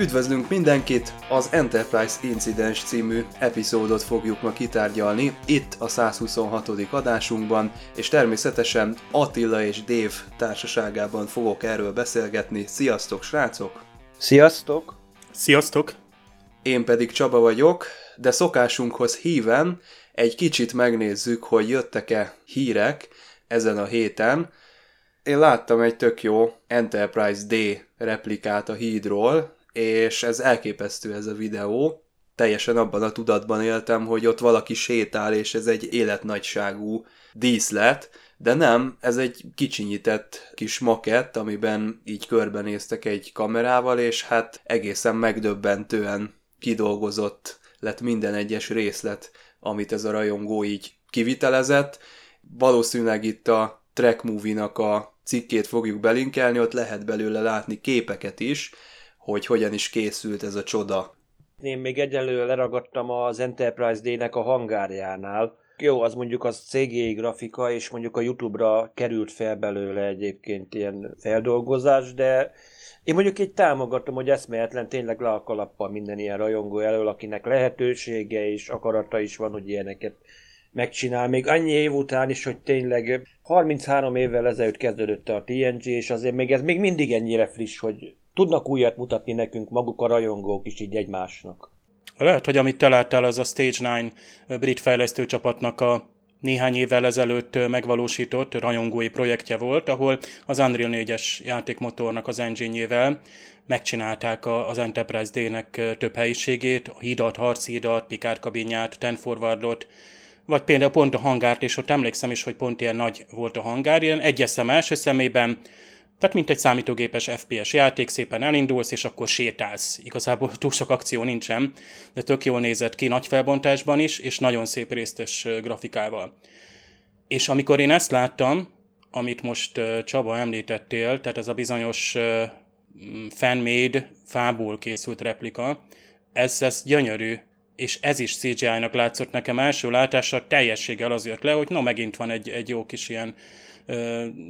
Üdvözlünk mindenkit! Az Enterprise Incidents című epizódot fogjuk ma kitárgyalni, itt a 126. adásunkban, és természetesen Attila és Dave társaságában fogok erről beszélgetni. Sziasztok, srácok! Sziasztok! Sziasztok! Én pedig Csaba vagyok, de szokásunkhoz híven egy kicsit megnézzük, hogy jöttek-e hírek ezen a héten. Én láttam egy tök jó Enterprise D replikát a hídról, és ez elképesztő ez a videó. Teljesen abban a tudatban éltem, hogy ott valaki sétál, és ez egy életnagyságú díszlet, de nem, ez egy kicsinyített kis makett, amiben így körbenéztek egy kamerával, és hát egészen megdöbbentően kidolgozott lett minden egyes részlet, amit ez a rajongó így kivitelezett. Valószínűleg itt a Track Movie-nak a cikkét fogjuk belinkelni, ott lehet belőle látni képeket is, hogy hogyan is készült ez a csoda. Én még egyelőre leragadtam az Enterprise D-nek a hangárjánál. Jó, az mondjuk az CGI grafika, és mondjuk a Youtube-ra került fel belőle egyébként ilyen feldolgozás, de én mondjuk így támogatom, hogy eszméletlen tényleg le a kalappal minden ilyen rajongó elől, akinek lehetősége és akarata is van, hogy ilyeneket megcsinál. Még annyi év után is, hogy tényleg 33 évvel ezelőtt kezdődött a TNG, és azért még ez még mindig ennyire friss, hogy tudnak újat mutatni nekünk maguk a rajongók is így egymásnak. Lehet, hogy amit te az a Stage 9 brit fejlesztő csapatnak a néhány évvel ezelőtt megvalósított rajongói projektje volt, ahol az Unreal 4-es játékmotornak az engine megcsinálták az Enterprise D-nek több helyiségét, a hidat, harcídat, Picard kabinját, Ten Forwardot, vagy például pont a hangárt, és ott emlékszem is, hogy pont ilyen nagy volt a hangár, ilyen egyes szem első szemében, tehát mint egy számítógépes FPS játék, szépen elindulsz, és akkor sétálsz. Igazából túl sok akció nincsen, de tök jól nézett ki nagy felbontásban is, és nagyon szép résztes grafikával. És amikor én ezt láttam, amit most Csaba említettél, tehát ez a bizonyos fanmade, fából készült replika, ez, ez gyönyörű, és ez is CGI-nak látszott nekem első látásra, teljességgel az jött le, hogy no, megint van egy, egy jó kis ilyen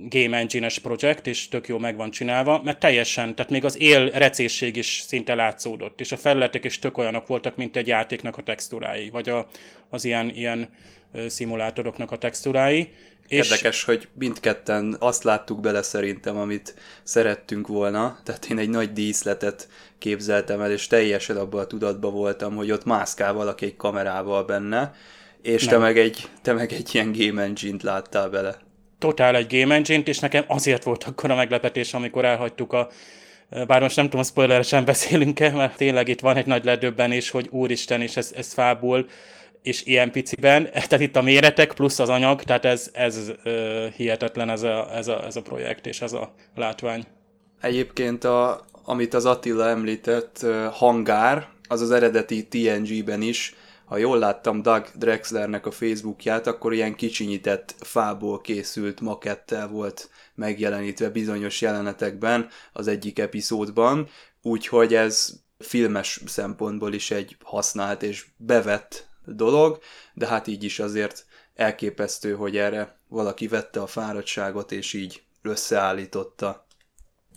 game engine-es projekt, és tök jó meg van csinálva, mert teljesen, tehát még az él recészség is szinte látszódott, és a felületek is tök olyanok voltak, mint egy játéknak a textúrái, vagy a, az ilyen, ilyen szimulátoroknak a textúrái. Érdekes, és... hogy mindketten azt láttuk bele szerintem, amit szerettünk volna, tehát én egy nagy díszletet képzeltem el, és teljesen abban a tudatban voltam, hogy ott mászkál valaki egy kamerával benne, és te meg, egy, te meg egy ilyen game engine-t láttál bele totál egy game engine-t, és nekem azért volt akkor a meglepetés, amikor elhagytuk a bár most nem tudom, spoileresen beszélünk-e, mert tényleg itt van egy nagy ledöbbenés, hogy úristen, és ez, ez fából, és ilyen piciben, tehát itt a méretek plusz az anyag, tehát ez, ez uh, hihetetlen ez a, ez, a, ez a projekt és ez a látvány. Egyébként, a, amit az Attila említett, hangár, az az eredeti TNG-ben is ha jól láttam Doug Drexlernek a Facebookját, akkor ilyen kicsinyített fából készült makettel volt megjelenítve bizonyos jelenetekben az egyik epizódban, úgyhogy ez filmes szempontból is egy használt és bevett dolog, de hát így is azért elképesztő, hogy erre valaki vette a fáradtságot és így összeállította.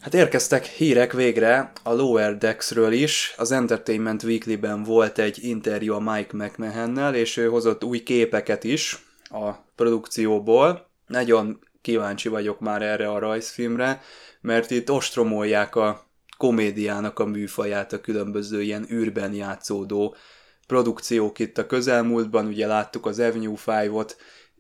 Hát érkeztek hírek végre a Lower Decks-ről is. Az Entertainment Weekly-ben volt egy interjú a Mike McMahonnel, és ő hozott új képeket is a produkcióból. Nagyon kíváncsi vagyok már erre a rajzfilmre, mert itt ostromolják a komédiának a műfaját, a különböző ilyen űrben játszódó produkciók itt a közelmúltban, ugye láttuk az Avenue 5-ot,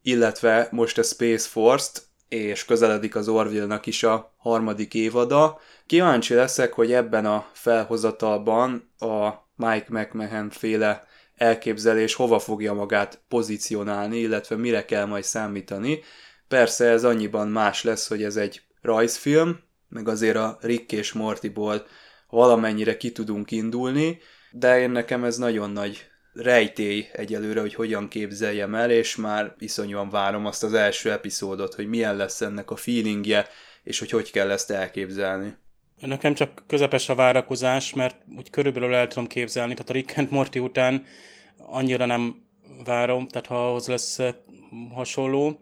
illetve most a Space Force-t, és közeledik az Orville-nak is a harmadik évada. Kíváncsi leszek, hogy ebben a felhozatalban a Mike McMahon féle elképzelés hova fogja magát pozícionálni, illetve mire kell majd számítani. Persze ez annyiban más lesz, hogy ez egy rajzfilm, meg azért a Rick és Mortyból valamennyire ki tudunk indulni, de én nekem ez nagyon nagy rejtély egyelőre, hogy hogyan képzeljem el, és már iszonyúan várom azt az első epizódot, hogy milyen lesz ennek a feelingje, és hogy hogy kell ezt elképzelni. Nekem csak közepes a várakozás, mert úgy körülbelül el tudom képzelni, tehát a Rick and Morty után annyira nem várom, tehát ha ahhoz lesz hasonló,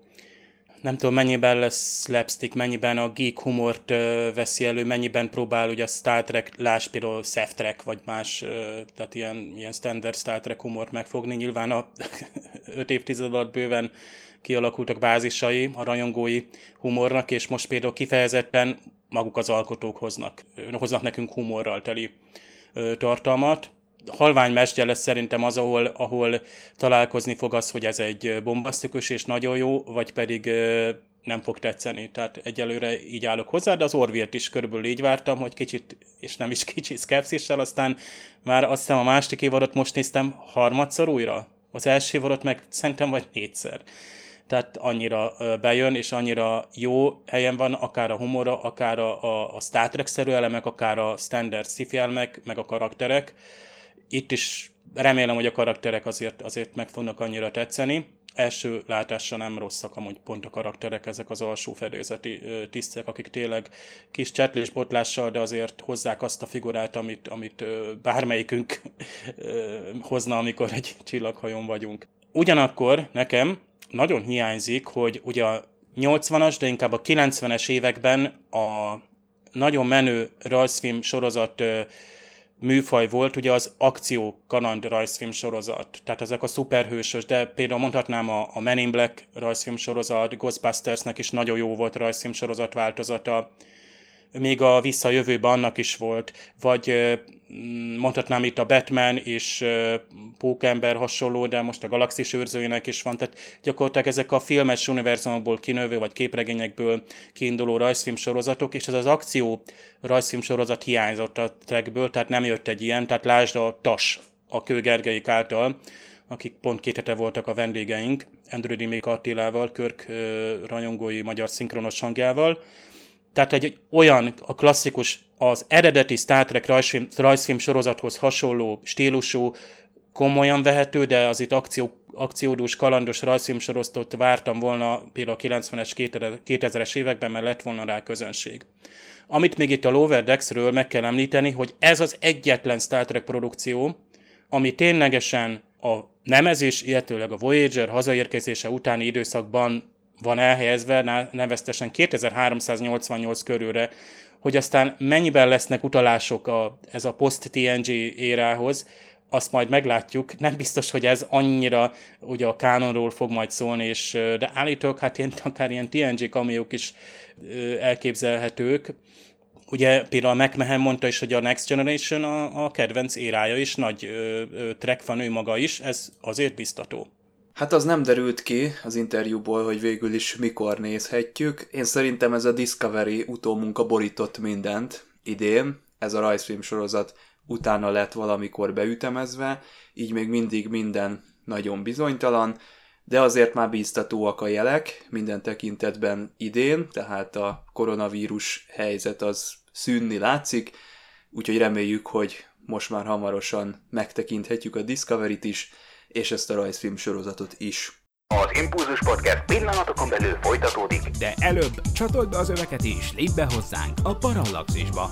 nem tudom, mennyiben lesz slapstick, mennyiben a geek humort uh, veszi elő, mennyiben próbál ugye a Star Trek, láss Seth Trek, vagy más, tehát ilyen, ilyen standard Star Trek humort megfogni. Nyilván a öt évtized alatt bőven kialakultak bázisai a rajongói humornak, és most például kifejezetten maguk az alkotók hoznak, hoznak nekünk humorral teli tartalmat halvány mesdje lesz szerintem az, ahol, ahol találkozni fog az, hogy ez egy bombasztikus és nagyon jó, vagy pedig nem fog tetszeni. Tehát egyelőre így állok hozzá, de az Orville-t is körülbelül így vártam, hogy kicsit, és nem is kicsit szkepszissel, aztán már azt hiszem a második évadot most néztem harmadszor újra. Az első évadot meg szerintem vagy négyszer. Tehát annyira bejön, és annyira jó helyen van, akár a humora, akár a, a, a Star Trek-szerű elemek, akár a standard sci meg a karakterek itt is remélem, hogy a karakterek azért, azért meg fognak annyira tetszeni. Első látásra nem rosszak amúgy pont a karakterek, ezek az alsó fedélzeti tisztek, akik tényleg kis csetlés botlással, de azért hozzák azt a figurát, amit, amit bármelyikünk hozna, amikor egy csillaghajón vagyunk. Ugyanakkor nekem nagyon hiányzik, hogy ugye a 80-as, de inkább a 90-es években a nagyon menő rajzfilm sorozat műfaj volt, ugye az akció kaland rajzfilm sorozat. Tehát ezek a szuperhősös, de például mondhatnám a, a Men in Black rajzfilm sorozat, Ghostbustersnek is nagyon jó volt rajzfilm sorozat változata, még a Visszajövőben annak is volt, vagy mondhatnám itt a Batman és Pókember hasonló, de most a Galaxis őrzőjének is van, tehát gyakorlatilag ezek a filmes univerzumokból kinövő, vagy képregényekből kiinduló rajzfilm sorozatok, és ez az akció rajzfilm sorozat hiányzott a trekből, tehát nem jött egy ilyen, tehát lásd a TAS, a Kőgergeik által, akik pont két hete voltak a vendégeink, Andrew Dimék Attilával, Körk rajongói magyar szinkronos hangjával, tehát egy olyan, a klasszikus, az eredeti Star Trek rajzfilm, rajzfilm sorozathoz hasonló stílusú, komolyan vehető, de az itt akció, akciódús, kalandos rajzfilm sorozatot vártam volna például a 90-es, 2000-es években, mert lett volna rá közönség. Amit még itt a Lower Decks-ről meg kell említeni, hogy ez az egyetlen Star Trek produkció, ami ténylegesen a nemezés, illetőleg a Voyager hazaérkezése utáni időszakban van elhelyezve, neveztesen 2388 körülre, hogy aztán mennyiben lesznek utalások a, ez a post-TNG érához, azt majd meglátjuk. Nem biztos, hogy ez annyira ugye a kánonról fog majd szólni, és, de állítók, hát ilyen, akár ilyen TNG kamiók is elképzelhetők. Ugye például McMahon mondta is, hogy a Next Generation a, a kedvenc érája is, nagy ö, ö, track van ő maga is, ez azért biztató. Hát az nem derült ki az interjúból, hogy végül is mikor nézhetjük. Én szerintem ez a Discovery utómunka borított mindent idén. Ez a rajzfilm sorozat utána lett valamikor beütemezve, így még mindig minden nagyon bizonytalan, de azért már bíztatóak a jelek minden tekintetben idén, tehát a koronavírus helyzet az szűnni látszik, úgyhogy reméljük, hogy most már hamarosan megtekinthetjük a Discovery-t is, és ezt a rajzfilm sorozatot is. Az Impulzus Podcast pillanatokon belül folytatódik. De előbb csatold be az öveket és lépj be hozzánk a Parallaxisba.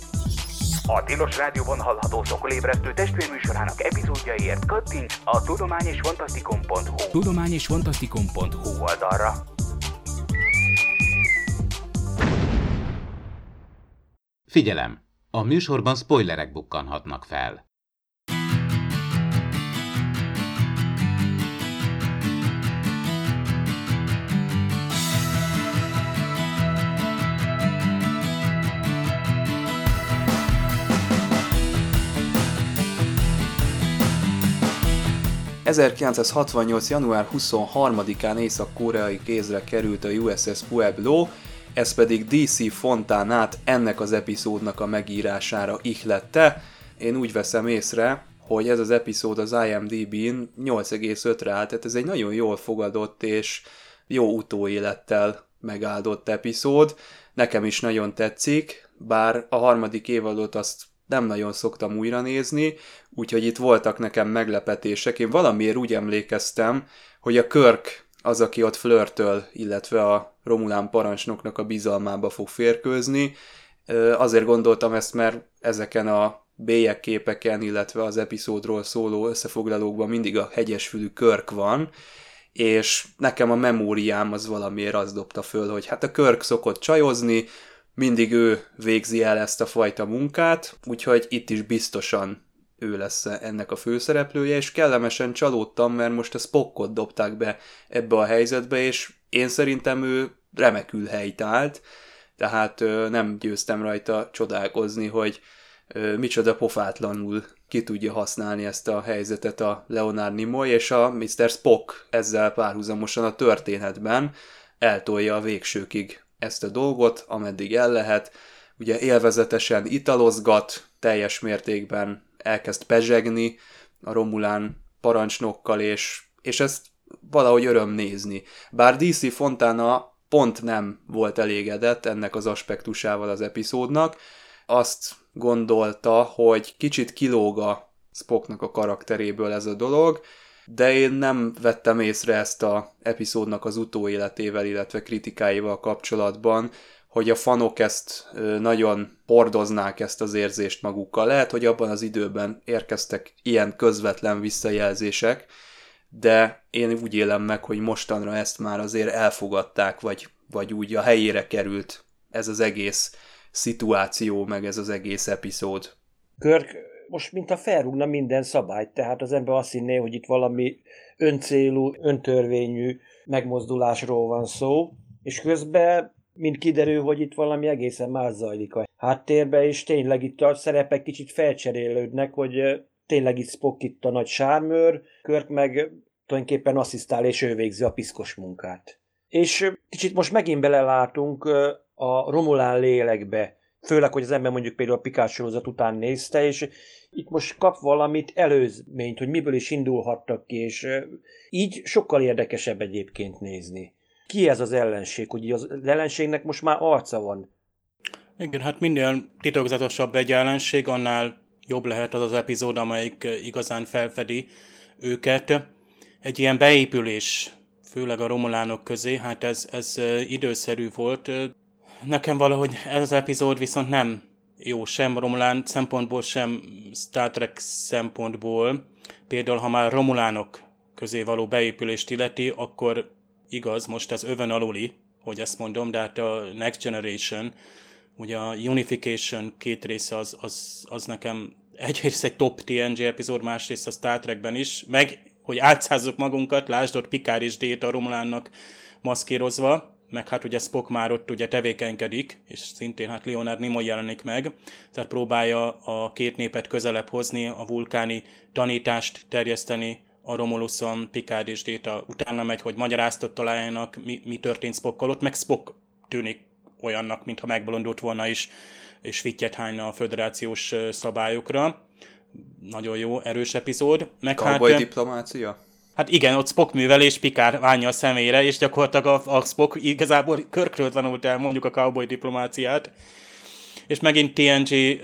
A Tilos Rádióban hallható szokolébresztő testvérműsorának epizódjaiért kattints a tudományosfantasztikum.hu tudományosfantasztikum.hu oldalra. Figyelem! A műsorban spoilerek bukkanhatnak fel. 1968. január 23-án észak-koreai kézre került a USS Pueblo, ez pedig DC Fontánát ennek az epizódnak a megírására ihlette. Én úgy veszem észre, hogy ez az epizód az IMDb-n 8,5-re állt, tehát ez egy nagyon jól fogadott és jó utóélettel megáldott epizód. Nekem is nagyon tetszik, bár a harmadik évadot azt nem nagyon szoktam újra nézni, úgyhogy itt voltak nekem meglepetések. Én valamiért úgy emlékeztem, hogy a Körk az, aki ott flörtöl, illetve a Romulán parancsnoknak a bizalmába fog férkőzni. Azért gondoltam ezt, mert ezeken a bélyegképeken, illetve az epizódról szóló összefoglalókban mindig a hegyesfülű körk van, és nekem a memóriám az valamiért azt dobta föl, hogy hát a körk szokott csajozni, mindig ő végzi el ezt a fajta munkát, úgyhogy itt is biztosan ő lesz ennek a főszereplője, és kellemesen csalódtam, mert most a Spockot dobták be ebbe a helyzetbe, és én szerintem ő remekül helytált, tehát nem győztem rajta csodálkozni, hogy micsoda pofátlanul ki tudja használni ezt a helyzetet a Leonard Nimoy, és a Mr. Spock ezzel párhuzamosan a történetben eltolja a végsőkig ezt a dolgot, ameddig el lehet. Ugye élvezetesen italozgat, teljes mértékben elkezd pezsegni a Romulán parancsnokkal, és, és ezt valahogy öröm nézni. Bár DC Fontana pont nem volt elégedett ennek az aspektusával az epizódnak, azt gondolta, hogy kicsit kilóg a Spocknak a karakteréből ez a dolog, de én nem vettem észre ezt a epizódnak az utóéletével, illetve kritikáival kapcsolatban, hogy a fanok ezt nagyon pordoznák ezt az érzést magukkal. Lehet, hogy abban az időben érkeztek ilyen közvetlen visszajelzések, de én úgy élem meg, hogy mostanra ezt már azért elfogadták, vagy, vagy úgy a helyére került ez az egész szituáció, meg ez az egész epizód. Körk most mint a felrúgna minden szabályt, tehát az ember azt hinné, hogy itt valami öncélú, öntörvényű megmozdulásról van szó, és közben mint kiderül, hogy itt valami egészen más zajlik a háttérbe, és tényleg itt a szerepek kicsit felcserélődnek, hogy tényleg itt Spock itt a nagy sármőr, Körk meg tulajdonképpen asszisztál, és ő végzi a piszkos munkát. És kicsit most megint belelátunk a Romulán lélekbe, főleg, hogy az ember mondjuk például a Pikás sorozat után nézte, és itt most kap valamit előzményt, hogy miből is indulhattak ki, és így sokkal érdekesebb egyébként nézni. Ki ez az ellenség, hogy az ellenségnek most már arca van? Igen, hát minél titokzatosabb egy ellenség, annál jobb lehet az az epizód, amelyik igazán felfedi őket. Egy ilyen beépülés, főleg a romulánok közé, hát ez, ez időszerű volt, nekem valahogy ez az epizód viszont nem jó sem Romulán szempontból, sem Star Trek szempontból. Például, ha már Romulánok közé való beépülést illeti, akkor igaz, most ez övön aluli, hogy ezt mondom, de hát a Next Generation, ugye a Unification két része az, az, az nekem egyrészt egy top TNG epizód, másrészt a Star Trekben is, meg hogy átszázzuk magunkat, lásd ott Picard és Data Romulánnak maszkírozva, meg hát ugye Spock már ott ugye tevékenykedik, és szintén hát Leonard Nimoy jelenik meg, tehát próbálja a két népet közelebb hozni, a vulkáni tanítást terjeszteni a Romuluson, Picard és Data utána megy, hogy magyaráztat találjanak, mi, mi történt Spockkal, ott meg Spock tűnik olyannak, mintha megbolondult volna is, és fittyet hányna a föderációs szabályokra. Nagyon jó, erős epizód. Meg Cowboy hát, diplomácia? Hát igen, ott Spock művelés Pikár vánja a szemére, és gyakorlatilag a, a Spock igazából körkről tanult el mondjuk a cowboy diplomáciát. És megint TNG,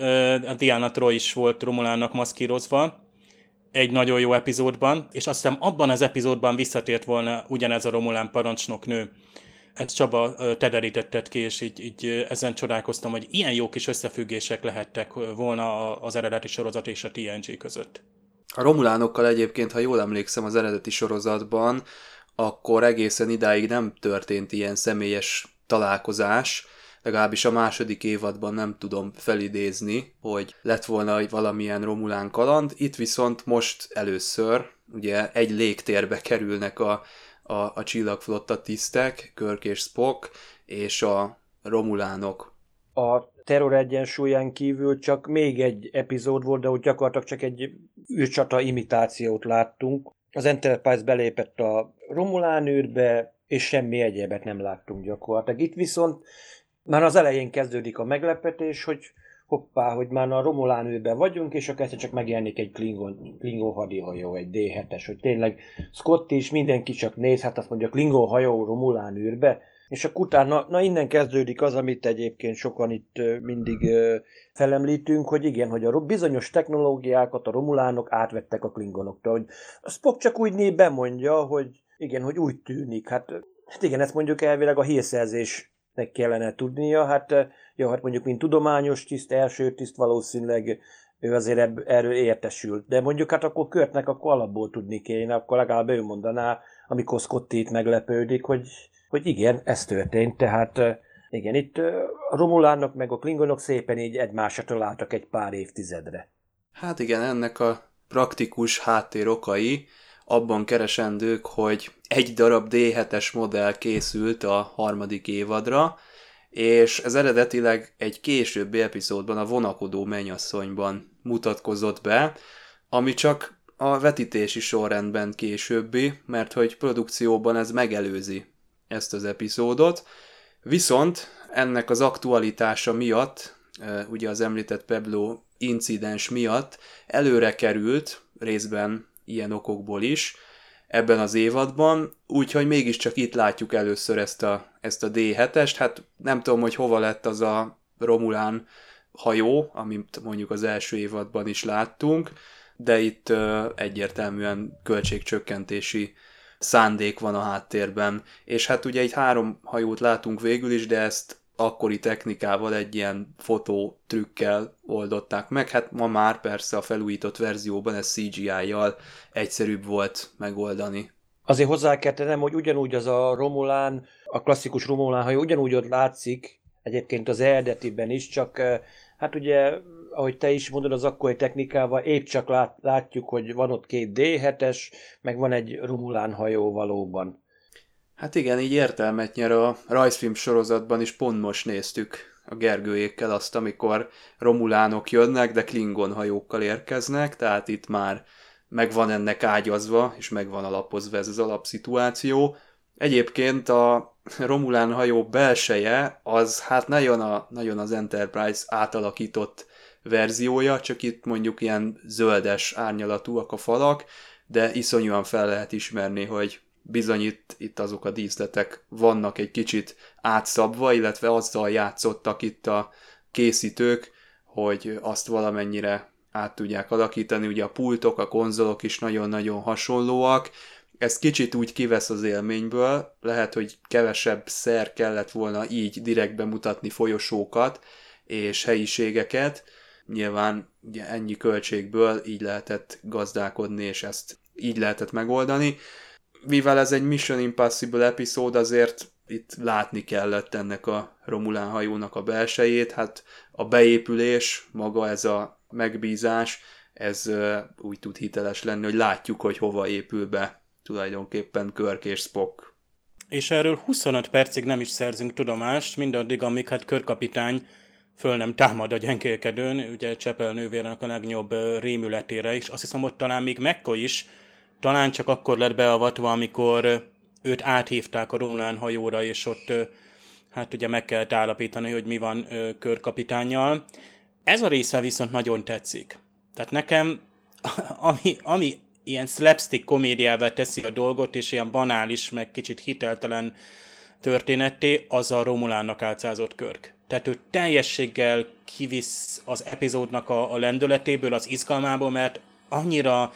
a Diana Troy is volt Romulánnak maszkírozva, egy nagyon jó epizódban, és azt hiszem abban az epizódban visszatért volna ugyanez a Romulán parancsnok nő. Ezt Csaba te derítetted ki, és így, így ezen csodálkoztam, hogy ilyen jó kis összefüggések lehettek volna az eredeti sorozat és a TNG között. A Romulánokkal egyébként, ha jól emlékszem az eredeti sorozatban, akkor egészen idáig nem történt ilyen személyes találkozás, legalábbis a második évadban nem tudom felidézni, hogy lett volna valamilyen Romulán kaland, itt viszont most először ugye egy légtérbe kerülnek a, a, a csillagflotta tisztek, Körk és Spock, és a Romulánok. A terror egyensúlyán kívül csak még egy epizód volt, de úgy gyakorlatilag csak egy űrcsata imitációt láttunk. az Enterprise belépett a Romulán űrbe, és semmi egyébet nem láttunk gyakorlatilag. Itt viszont már az elején kezdődik a meglepetés, hogy hoppá, hogy már a Romulán vagyunk, és akkor egyszer csak megjelenik egy Klingon, Klingon hadihajó, egy D7-es, hogy tényleg Scott is, mindenki csak néz, hát azt mondja, Klingon hajó Romulán űrbe, és akkor utána, na innen kezdődik az, amit egyébként sokan itt mindig felemlítünk, hogy igen, hogy a bizonyos technológiákat a romulánok átvettek a klingonoktól, hogy a Spock csak úgy né bemondja, hogy igen, hogy úgy tűnik. Hát, hát igen, ezt mondjuk elvileg a hírszerzésnek kellene tudnia, hát jó, hát mondjuk mint tudományos tiszt, első tiszt valószínűleg ő azért ebb, erről értesült. De mondjuk hát akkor Körtnek akkor alapból tudni kéne, akkor legalább ő mondaná, amikor Scotty meglepődik, hogy, hogy igen, ez történt, tehát igen, itt a Romulánok meg a Klingonok szépen így egymásra találtak egy pár évtizedre. Hát igen, ennek a praktikus háttér okai abban keresendők, hogy egy darab D7-es modell készült a harmadik évadra, és ez eredetileg egy későbbi epizódban, a vonakodó mennyasszonyban mutatkozott be, ami csak a vetítési sorrendben későbbi, mert hogy produkcióban ez megelőzi ezt az epizódot, viszont ennek az aktualitása miatt, ugye az említett Peblo incidens miatt előre került, részben ilyen okokból is, ebben az évadban, úgyhogy mégiscsak itt látjuk először ezt a, ezt a D7-est, hát nem tudom, hogy hova lett az a Romulán hajó, amit mondjuk az első évadban is láttunk, de itt uh, egyértelműen költségcsökkentési szándék van a háttérben. És hát ugye egy három hajót látunk végül is, de ezt akkori technikával egy ilyen fotó trükkel oldották meg. Hát ma már persze a felújított verzióban ez CGI-jal egyszerűbb volt megoldani. Azért hozzá kell tennem, hogy ugyanúgy az a Romulán, a klasszikus Romulán hajó ugyanúgy ott látszik, egyébként az eredetiben is, csak eh, hát ugye, ahogy te is mondod, az akkori technikával épp csak lát, látjuk, hogy van ott két D7-es, meg van egy Romulán hajó valóban. Hát igen, így értelmet nyer a rajzfilm sorozatban is pont most néztük a Gergőékkel azt, amikor romulánok jönnek, de Klingon hajókkal érkeznek, tehát itt már megvan ennek ágyazva, és megvan alapozva ez az alapszituáció. Egyébként a Romulán hajó belseje az hát nagyon, a, nagyon az Enterprise átalakított verziója, csak itt mondjuk ilyen zöldes árnyalatúak a falak, de iszonyúan fel lehet ismerni, hogy bizony itt, itt azok a díszletek vannak egy kicsit átszabva, illetve azzal játszottak itt a készítők, hogy azt valamennyire át tudják alakítani. Ugye a pultok, a konzolok is nagyon-nagyon hasonlóak. Ez kicsit úgy kivesz az élményből, lehet, hogy kevesebb szer kellett volna így direkt bemutatni folyosókat és helyiségeket. Nyilván ugye ennyi költségből így lehetett gazdálkodni, és ezt így lehetett megoldani mivel ez egy Mission Impossible epizód, azért itt látni kellett ennek a Romulán hajónak a belsejét, hát a beépülés, maga ez a megbízás, ez úgy tud hiteles lenni, hogy látjuk, hogy hova épül be tulajdonképpen Körk és Spock. És erről 25 percig nem is szerzünk tudomást, mindaddig, amíg hát körkapitány föl nem támad a gyengélkedőn, ugye Csepel nővérnek a legnagyobb rémületére, és azt hiszem ott talán még Mekko is talán csak akkor lett beavatva, amikor őt áthívták a Romulán hajóra, és ott hát ugye meg kellett állapítani, hogy mi van körkapitányjal. Ez a része viszont nagyon tetszik. Tehát nekem, ami, ami ilyen slapstick komédiával teszi a dolgot, és ilyen banális, meg kicsit hiteltelen történetté, az a Romulánnak álcázott körk. Tehát ő teljességgel kivisz az epizódnak a, a lendületéből, az izgalmából, mert annyira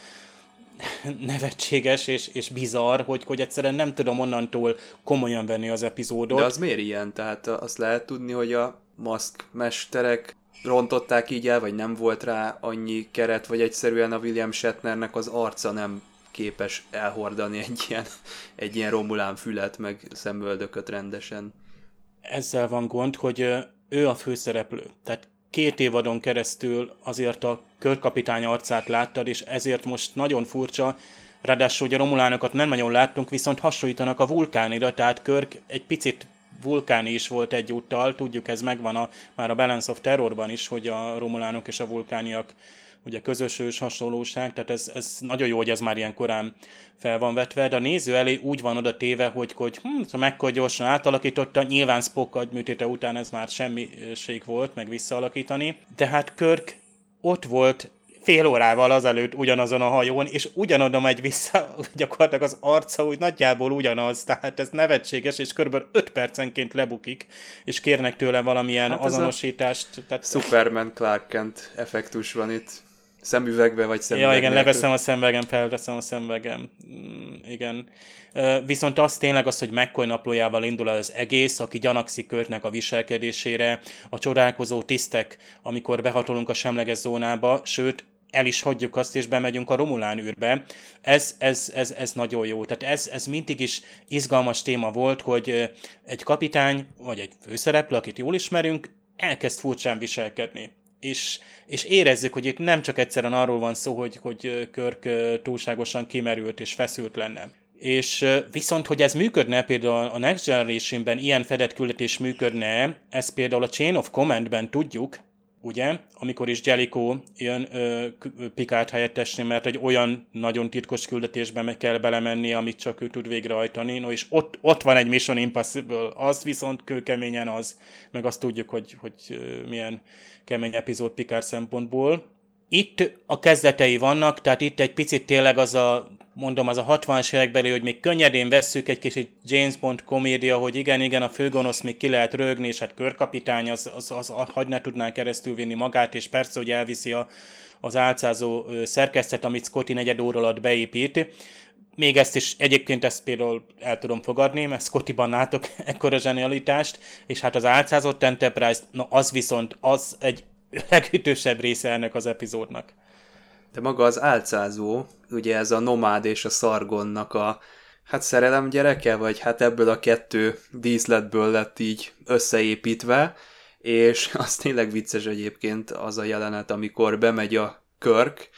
nevetséges és, és bizarr, hogy, hogy egyszerűen nem tudom onnantól komolyan venni az epizódot. De az miért ilyen? Tehát azt lehet tudni, hogy a maszk mesterek rontották így el, vagy nem volt rá annyi keret, vagy egyszerűen a William Shatnernek az arca nem képes elhordani egy ilyen, egy ilyen romulán fület, meg szemöldököt rendesen. Ezzel van gond, hogy ő a főszereplő. Tehát két évadon keresztül azért a körkapitány arcát láttad, és ezért most nagyon furcsa, ráadásul ugye Romulánokat nem nagyon láttunk, viszont hasonlítanak a vulkánira, tehát Körk egy picit vulkáni is volt egyúttal, tudjuk ez megvan a, már a Balance of Terrorban is, hogy a romulánok és a vulkániak ugye közös ős hasonlóság, tehát ez, ez nagyon jó, hogy ez már ilyen korán fel van vetve, de a néző elé úgy van oda téve, hogy, hogy hm, mekkor gyorsan átalakította, nyilván Spock agyműtéte után ez már semmiség volt, meg visszaalakítani, de hát Körk ott volt fél órával azelőtt ugyanazon a hajón, és ugyanoda megy vissza, gyakorlatilag az arca úgy nagyjából ugyanaz, tehát ez nevetséges, és körülbelül 5 percenként lebukik, és kérnek tőle valamilyen hát azonosítást. Tehát... Superman Clark Kent effektus van itt. Szemüvegbe vagy szemüveg Ja, igen, leveszem a szemvegem, felveszem a szemvegem. Mm, igen. Viszont az tényleg az, hogy McCoy naplójával indul az egész, aki gyanakszik Körtnek a viselkedésére, a csodálkozó tisztek, amikor behatolunk a semleges zónába, sőt, el is hagyjuk azt, és bemegyünk a Romulán űrbe. Ez, ez, ez, ez nagyon jó. Tehát ez, ez mindig is izgalmas téma volt, hogy egy kapitány, vagy egy főszereplő, akit jól ismerünk, elkezd furcsán viselkedni. És, és érezzük, hogy itt nem csak egyszerűen arról van szó, hogy, hogy Körk túlságosan kimerült és feszült lenne. És viszont, hogy ez működne, például a Next Generation-ben ilyen fedett küldetés működne, ez például a Chain of Command-ben tudjuk, ugye, amikor is Jellico jön ö, Picard helyettesni, mert egy olyan nagyon titkos küldetésbe kell belemenni, amit csak ő tud végrehajtani, no, és ott, ott van egy Mission Impossible, az viszont kőkeményen az, meg azt tudjuk, hogy, hogy milyen kemény epizód Picard szempontból. Itt a kezdetei vannak, tehát itt egy picit tényleg az a mondom, az a 60-as évekbeli, hogy még könnyedén vesszük egy kicsit James Bond komédia, hogy igen, igen, a főgonosz még ki lehet rögni, és hát körkapitány, az, az, az, az hagy ne tudná keresztül vinni magát, és persze, hogy elviszi a, az álcázó szerkesztet, amit Scotty negyed óra alatt beépít. Még ezt is, egyébként ezt például el tudom fogadni, mert Scotty-ban látok ekkora zsenialitást, és hát az álcázott Enterprise, na az viszont, az egy legütősebb része ennek az epizódnak. De maga az álcázó, ugye ez a nomád és a szargonnak a hát szerelem gyereke, vagy hát ebből a kettő díszletből lett így összeépítve, és az tényleg vicces egyébként az a jelenet, amikor bemegy a körk,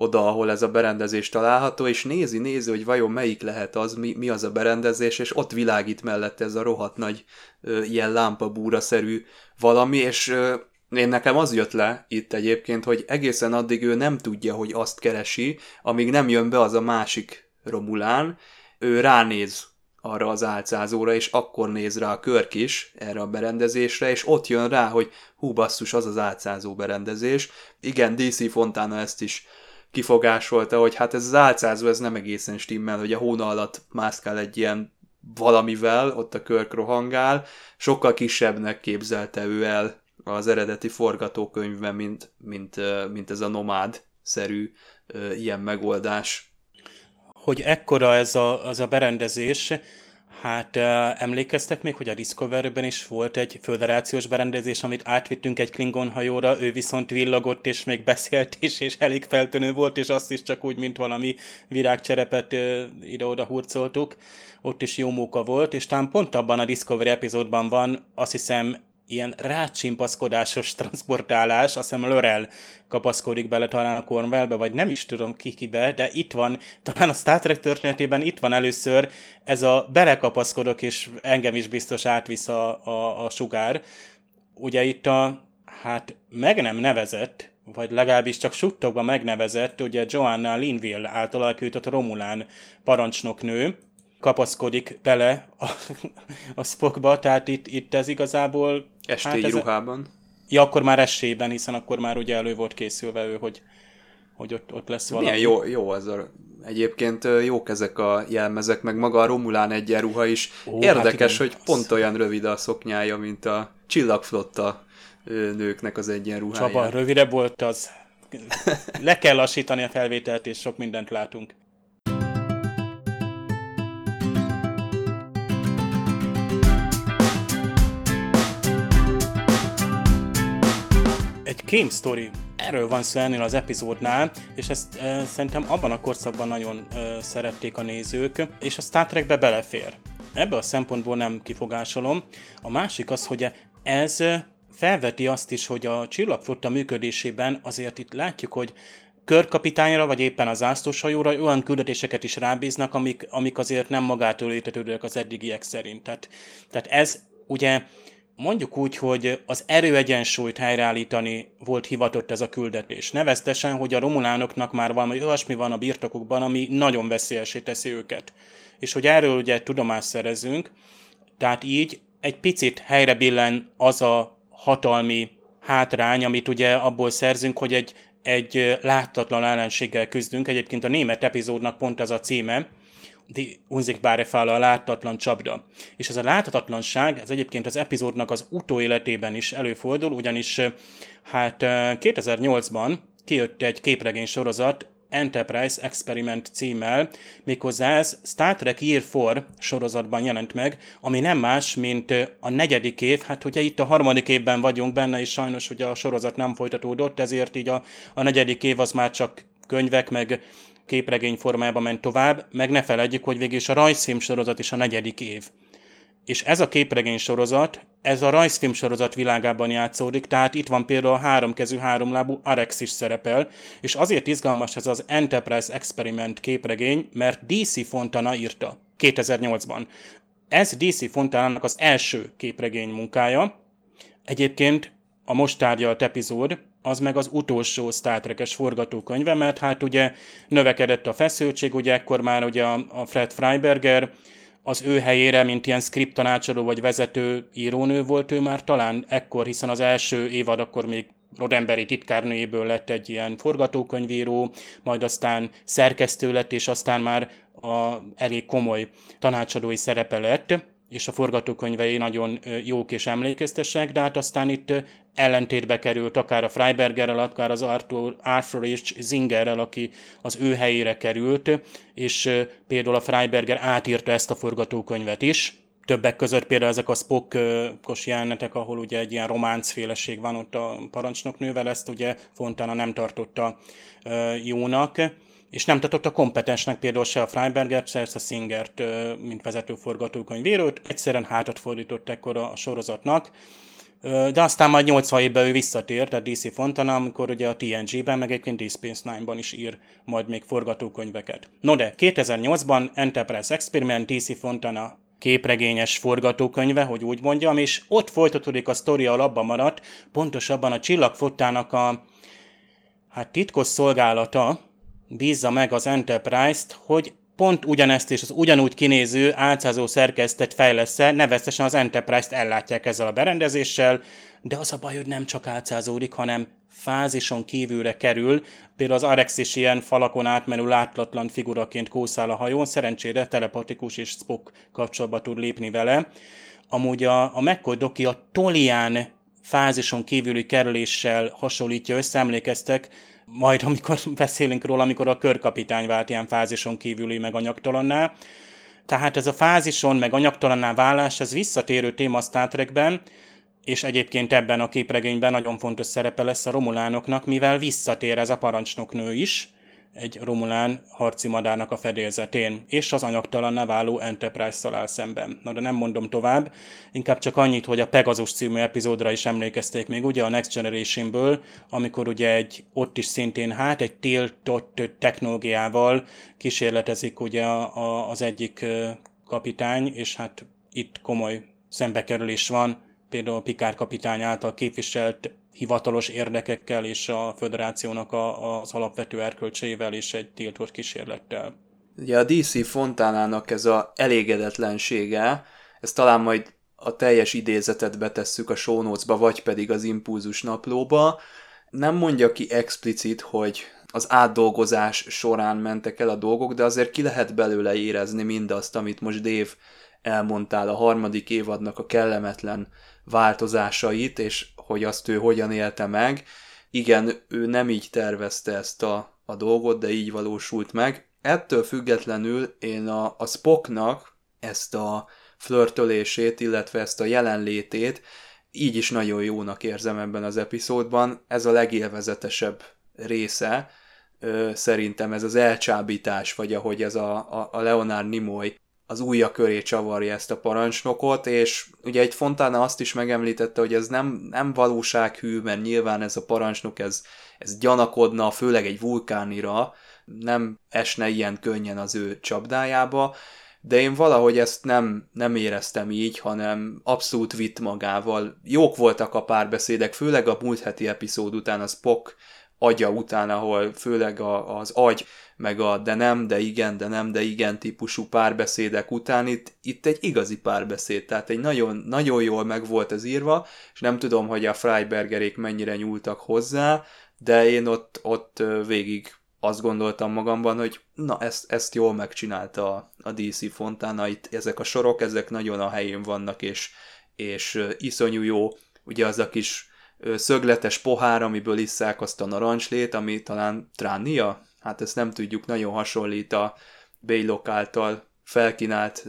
oda, ahol ez a berendezés található, és nézi, nézi, hogy vajon melyik lehet az, mi, mi az a berendezés, és ott világít mellette ez a rohadt nagy ö, ilyen lámpabúra-szerű valami, és ö, én nekem az jött le itt egyébként, hogy egészen addig ő nem tudja, hogy azt keresi, amíg nem jön be az a másik Romulán, ő ránéz arra az álcázóra, és akkor néz rá a körk is erre a berendezésre, és ott jön rá, hogy hú basszus, az az álcázó berendezés. Igen, DC Fontana ezt is kifogásolta, hogy hát ez az álcázó, ez nem egészen stimmel, hogy a hóna alatt mászkál egy ilyen valamivel, ott a körk rohangál, sokkal kisebbnek képzelte ő el az eredeti forgatókönyvben, mint, mint, mint ez a nomád-szerű ilyen megoldás. Hogy ekkora ez a, az a berendezés, Hát emlékeztek még, hogy a Discovery-ben is volt egy föderációs berendezés, amit átvittünk egy Klingon hajóra, ő viszont villogott, és még beszélt is, és elég feltűnő volt, és azt is csak úgy, mint valami virágcserepet ide-oda hurcoltuk. Ott is jó móka volt, és talán pont abban a Discovery epizódban van, azt hiszem ilyen rácsimpaszkodásos transportálás, azt hiszem Lörel kapaszkodik bele talán a Cornwellbe, vagy nem is tudom ki kibe, de itt van, talán a Star Trek történetében itt van először ez a belekapaszkodok, és engem is biztos átvisz a, a, a sugár. Ugye itt a, hát meg nem nevezett, vagy legalábbis csak suttogva megnevezett, ugye Joanna Linville által alakított Romulán parancsnoknő, kapaszkodik bele a, a Spockba, tehát itt, itt ez igazából... Estély hát ruhában. Ja, akkor már esében, hiszen akkor már ugye elő volt készülve ő, hogy, hogy ott, ott lesz valami. Milyen jó, jó az a... Egyébként jók ezek a jelmezek, meg maga a Romulán egyenruha is. Ó, hát Érdekes, hát igen. hogy pont olyan rövid a szoknyája, mint a csillagflotta nőknek az egyenruhája. Csaba, rövidebb volt az. Le kell lassítani a felvételt, és sok mindent látunk. Egy Game Story. Erről van szó ennél az epizódnál, és ezt e, szerintem abban a korszakban nagyon e, szerették a nézők, és a Star Trekbe belefér. Ebből a szempontból nem kifogásolom. A másik az, hogy ez felveti azt is, hogy a csillagflotta működésében azért itt látjuk, hogy körkapitányra, vagy éppen az zászlóshajóra olyan küldetéseket is rábíznak, amik, amik azért nem magától értetődőek az eddigiek szerint. Tehát, tehát ez ugye mondjuk úgy, hogy az erőegyensúlyt helyreállítani volt hivatott ez a küldetés. Neveztesen, hogy a romulánoknak már valami olyasmi van a birtokukban, ami nagyon veszélyesé teszi őket. És hogy erről ugye tudomást szerezünk, tehát így egy picit helyre billen az a hatalmi hátrány, amit ugye abból szerzünk, hogy egy, egy láthatatlan ellenséggel küzdünk. Egyébként a német epizódnak pont ez a címe, Unsichtbare Falle, a láthatatlan csapda. És ez a láthatatlanság, ez egyébként az epizódnak az utóéletében is előfordul, ugyanis hát 2008-ban kijött egy képregény sorozat, Enterprise Experiment címmel, méghozzá ez Star Trek Year 4 sorozatban jelent meg, ami nem más, mint a negyedik év, hát ugye itt a harmadik évben vagyunk benne, és sajnos ugye a sorozat nem folytatódott, ezért így a, a negyedik év az már csak könyvek, meg képregény formában ment tovább, meg ne felejtjük, hogy végül is a rajzfilm sorozat is a negyedik év. És ez a képregény sorozat, ez a rajzfilm sorozat világában játszódik, tehát itt van például a háromkezű, háromlábú Arex is szerepel, és azért izgalmas ez az Enterprise Experiment képregény, mert DC Fontana írta 2008-ban. Ez DC Fontanának az első képregény munkája. Egyébként a most tárgyalt epizód, az meg az utolsó Star Trek-es forgatókönyve, mert hát ugye növekedett a feszültség, ugye ekkor már ugye a Fred Freiberger, az ő helyére, mint ilyen script tanácsadó vagy vezető írónő volt ő már talán ekkor, hiszen az első évad akkor még Rodemberi titkárnőjéből lett egy ilyen forgatókönyvíró, majd aztán szerkesztő lett, és aztán már a elég komoly tanácsadói szerepe lett és a forgatókönyvei nagyon jók és emlékeztesek, de hát aztán itt ellentétbe került akár a Freibergerrel, akár az Arthur, Arthur és Zingerrel, aki az ő helyére került, és például a Freiberger átírta ezt a forgatókönyvet is, többek között például ezek a Spockos jelenetek, ahol ugye egy ilyen románcféleség van ott a parancsnoknővel, ezt ugye Fontana nem tartotta jónak és nem tartotta kompetensnek például se a Freiberger, se a Singert, mint vezető forgatókönyvírót, egyszerűen hátat fordított ekkor a sorozatnak, de aztán majd 80 évben ő visszatért, a DC Fontana, amikor ugye a TNG-ben, meg egyébként Deep Space Nine-ban is ír majd még forgatókönyveket. No de 2008-ban Enterprise Experiment DC Fontana képregényes forgatókönyve, hogy úgy mondjam, és ott folytatódik a sztori, a labba maradt, pontosabban a csillagfottának a hát titkos szolgálata, bízza meg az Enterprise-t, hogy pont ugyanezt és az ugyanúgy kinéző álcázó szerkeztet fejlesz-e, neveztesen az Enterprise-t ellátják ezzel a berendezéssel, de az a baj, hogy nem csak álcázódik, hanem fázison kívülre kerül, például az Arex is ilyen falakon átmenő látlatlan figuraként kószál a hajón, szerencsére telepatikus és Spock kapcsolatba tud lépni vele. Amúgy a, a McCoy Doki a Tolián fázison kívüli kerüléssel hasonlítja össze, emlékeztek, majd amikor beszélünk róla, amikor a körkapitány vált ilyen fázison kívüli meg anyagtalanná. Tehát ez a fázison meg anyagtalanná válás, ez visszatérő téma a Star Trekben, és egyébként ebben a képregényben nagyon fontos szerepe lesz a romulánoknak, mivel visszatér ez a parancsnoknő is, egy romulán harci madárnak a fedélzetén, és az anyagtalanná váló Enterprise-szal áll szemben. Na de nem mondom tovább, inkább csak annyit, hogy a Pegasus című epizódra is emlékezték még, ugye a Next Generation-ből, amikor ugye egy, ott is szintén hát egy tiltott technológiával kísérletezik ugye a, a, az egyik kapitány, és hát itt komoly szembekerülés van, például Pikár kapitány által képviselt hivatalos érdekekkel és a föderációnak a, az alapvető erkölcseivel és egy tiltott kísérlettel. Ugye a DC Fontánának ez a elégedetlensége, ez talán majd a teljes idézetet betesszük a show vagy pedig az impulzus naplóba. Nem mondja ki explicit, hogy az átdolgozás során mentek el a dolgok, de azért ki lehet belőle érezni mindazt, amit most Dave elmondtál a harmadik évadnak a kellemetlen változásait, és hogy azt ő hogyan élte meg. Igen, ő nem így tervezte ezt a, a dolgot, de így valósult meg. Ettől függetlenül én a, a Spocknak ezt a flörtölését, illetve ezt a jelenlétét így is nagyon jónak érzem ebben az epizódban. Ez a legélvezetesebb része, szerintem ez az elcsábítás, vagy ahogy ez a, a, a Leonard Nimoy az újja köré csavarja ezt a parancsnokot, és ugye egy Fontana azt is megemlítette, hogy ez nem, nem valósághű, mert nyilván ez a parancsnok, ez, ez gyanakodna, főleg egy vulkánira, nem esne ilyen könnyen az ő csapdájába, de én valahogy ezt nem, nem éreztem így, hanem abszolút vitt magával. Jók voltak a párbeszédek, főleg a múlt heti epizód után, a Spock agya után, ahol főleg a, az agy, meg a de nem, de igen, de nem, de igen típusú párbeszédek után. Itt, itt egy igazi párbeszéd, tehát egy nagyon, nagyon jól meg volt ez írva, és nem tudom, hogy a Freibergerék mennyire nyúltak hozzá, de én ott, ott végig azt gondoltam magamban, hogy na ezt, ezt jól megcsinálta a, DC Fontana, itt ezek a sorok, ezek nagyon a helyén vannak, és, és iszonyú jó, ugye az a kis szögletes pohár, amiből isszák azt a narancslét, ami talán tránia, hát ezt nem tudjuk, nagyon hasonlít a Baylok által felkínált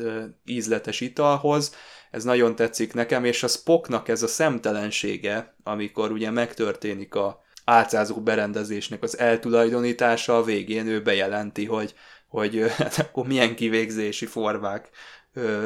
ízletes italhoz, ez nagyon tetszik nekem, és a Spocknak ez a szemtelensége, amikor ugye megtörténik a álcázó berendezésnek az eltulajdonítása, a végén ő bejelenti, hogy, hogy hát akkor milyen kivégzési formák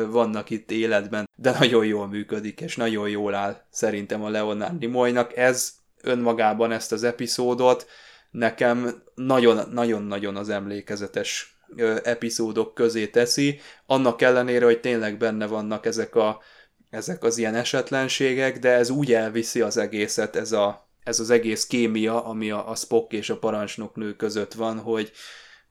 vannak itt életben, de nagyon jól működik, és nagyon jól áll szerintem a Leonard Nimoynak. Ez önmagában ezt az epizódot nekem nagyon-nagyon az emlékezetes epizódok közé teszi, annak ellenére, hogy tényleg benne vannak ezek, a, ezek az ilyen esetlenségek, de ez úgy elviszi az egészet, ez, a, ez az egész kémia, ami a, a Spock és a parancsnoknő között van, hogy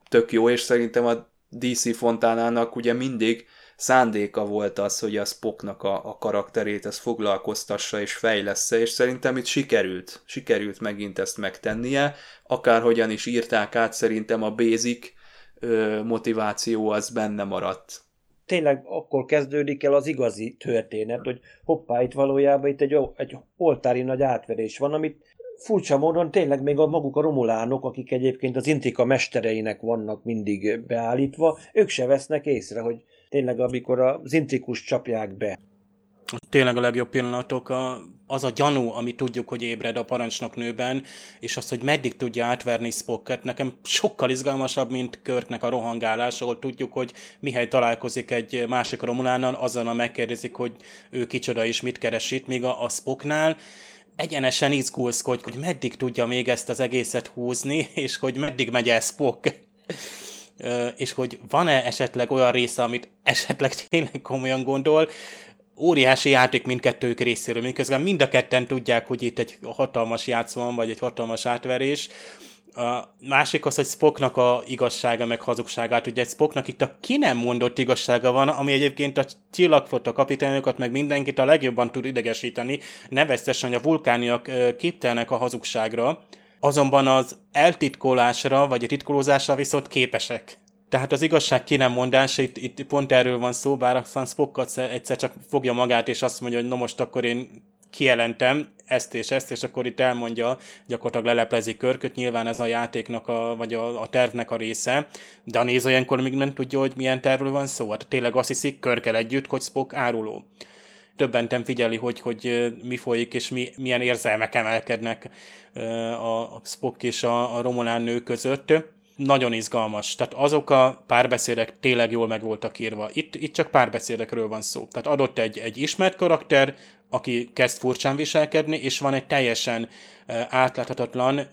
tök jó, és szerintem a DC Fontánának ugye mindig szándéka volt az, hogy a Spocknak a, a karakterét ezt foglalkoztassa és fejlessze, és szerintem itt sikerült, sikerült megint ezt megtennie, akárhogyan is írták át, szerintem a basic ö, motiváció az benne maradt. Tényleg akkor kezdődik el az igazi történet, hogy hoppá, itt valójában itt egy, egy oltári nagy átverés van, amit furcsa módon tényleg még a maguk a romulánok, akik egyébként az intika mestereinek vannak mindig beállítva, ők se vesznek észre, hogy tényleg amikor az intrikus csapják be. Tényleg a legjobb pillanatok a, az a gyanú, ami tudjuk, hogy ébred a parancsnok nőben, és az, hogy meddig tudja átverni Spocket, nekem sokkal izgalmasabb, mint Körknek a rohangálás, ahol tudjuk, hogy mihely találkozik egy másik romulánnal, azonnal megkérdezik, hogy ő kicsoda és mit keres itt, míg a, a Spocknál egyenesen izgulsz, hogy, hogy meddig tudja még ezt az egészet húzni, és hogy meddig megy el Spock és hogy van-e esetleg olyan része, amit esetleg tényleg komolyan gondol, óriási játék mindkettőjük részéről, miközben mind a ketten tudják, hogy itt egy hatalmas játszó van, vagy egy hatalmas átverés. A másik az, hogy Spocknak a igazsága, meg hazugságát, ugye Spocknak itt a ki nem mondott igazsága van, ami egyébként a csillagfota kapitányokat, meg mindenkit a legjobban tud idegesíteni, neveztesen, hogy a vulkániak képtelnek a hazugságra, azonban az eltitkolásra, vagy a titkolózásra viszont képesek. Tehát az igazság ki nem mondása, itt, itt pont erről van szó, bár aztán Spock egyszer csak fogja magát, és azt mondja, hogy no most akkor én kijelentem ezt és ezt, és akkor itt elmondja, gyakorlatilag leleplezi körköt, nyilván ez a játéknak, a, vagy a, a tervnek a része, de a néző ilyenkor még nem tudja, hogy milyen tervről van szó. Hát tényleg azt hiszik körkel együtt, hogy Spock áruló többentem figyeli, hogy, hogy mi folyik, és mi, milyen érzelmek emelkednek a Spock és a, a Romulán nő között. Nagyon izgalmas. Tehát azok a párbeszédek tényleg jól meg voltak írva. Itt, itt csak párbeszédekről van szó. Tehát adott egy, egy ismert karakter, aki kezd furcsán viselkedni, és van egy teljesen átláthatatlan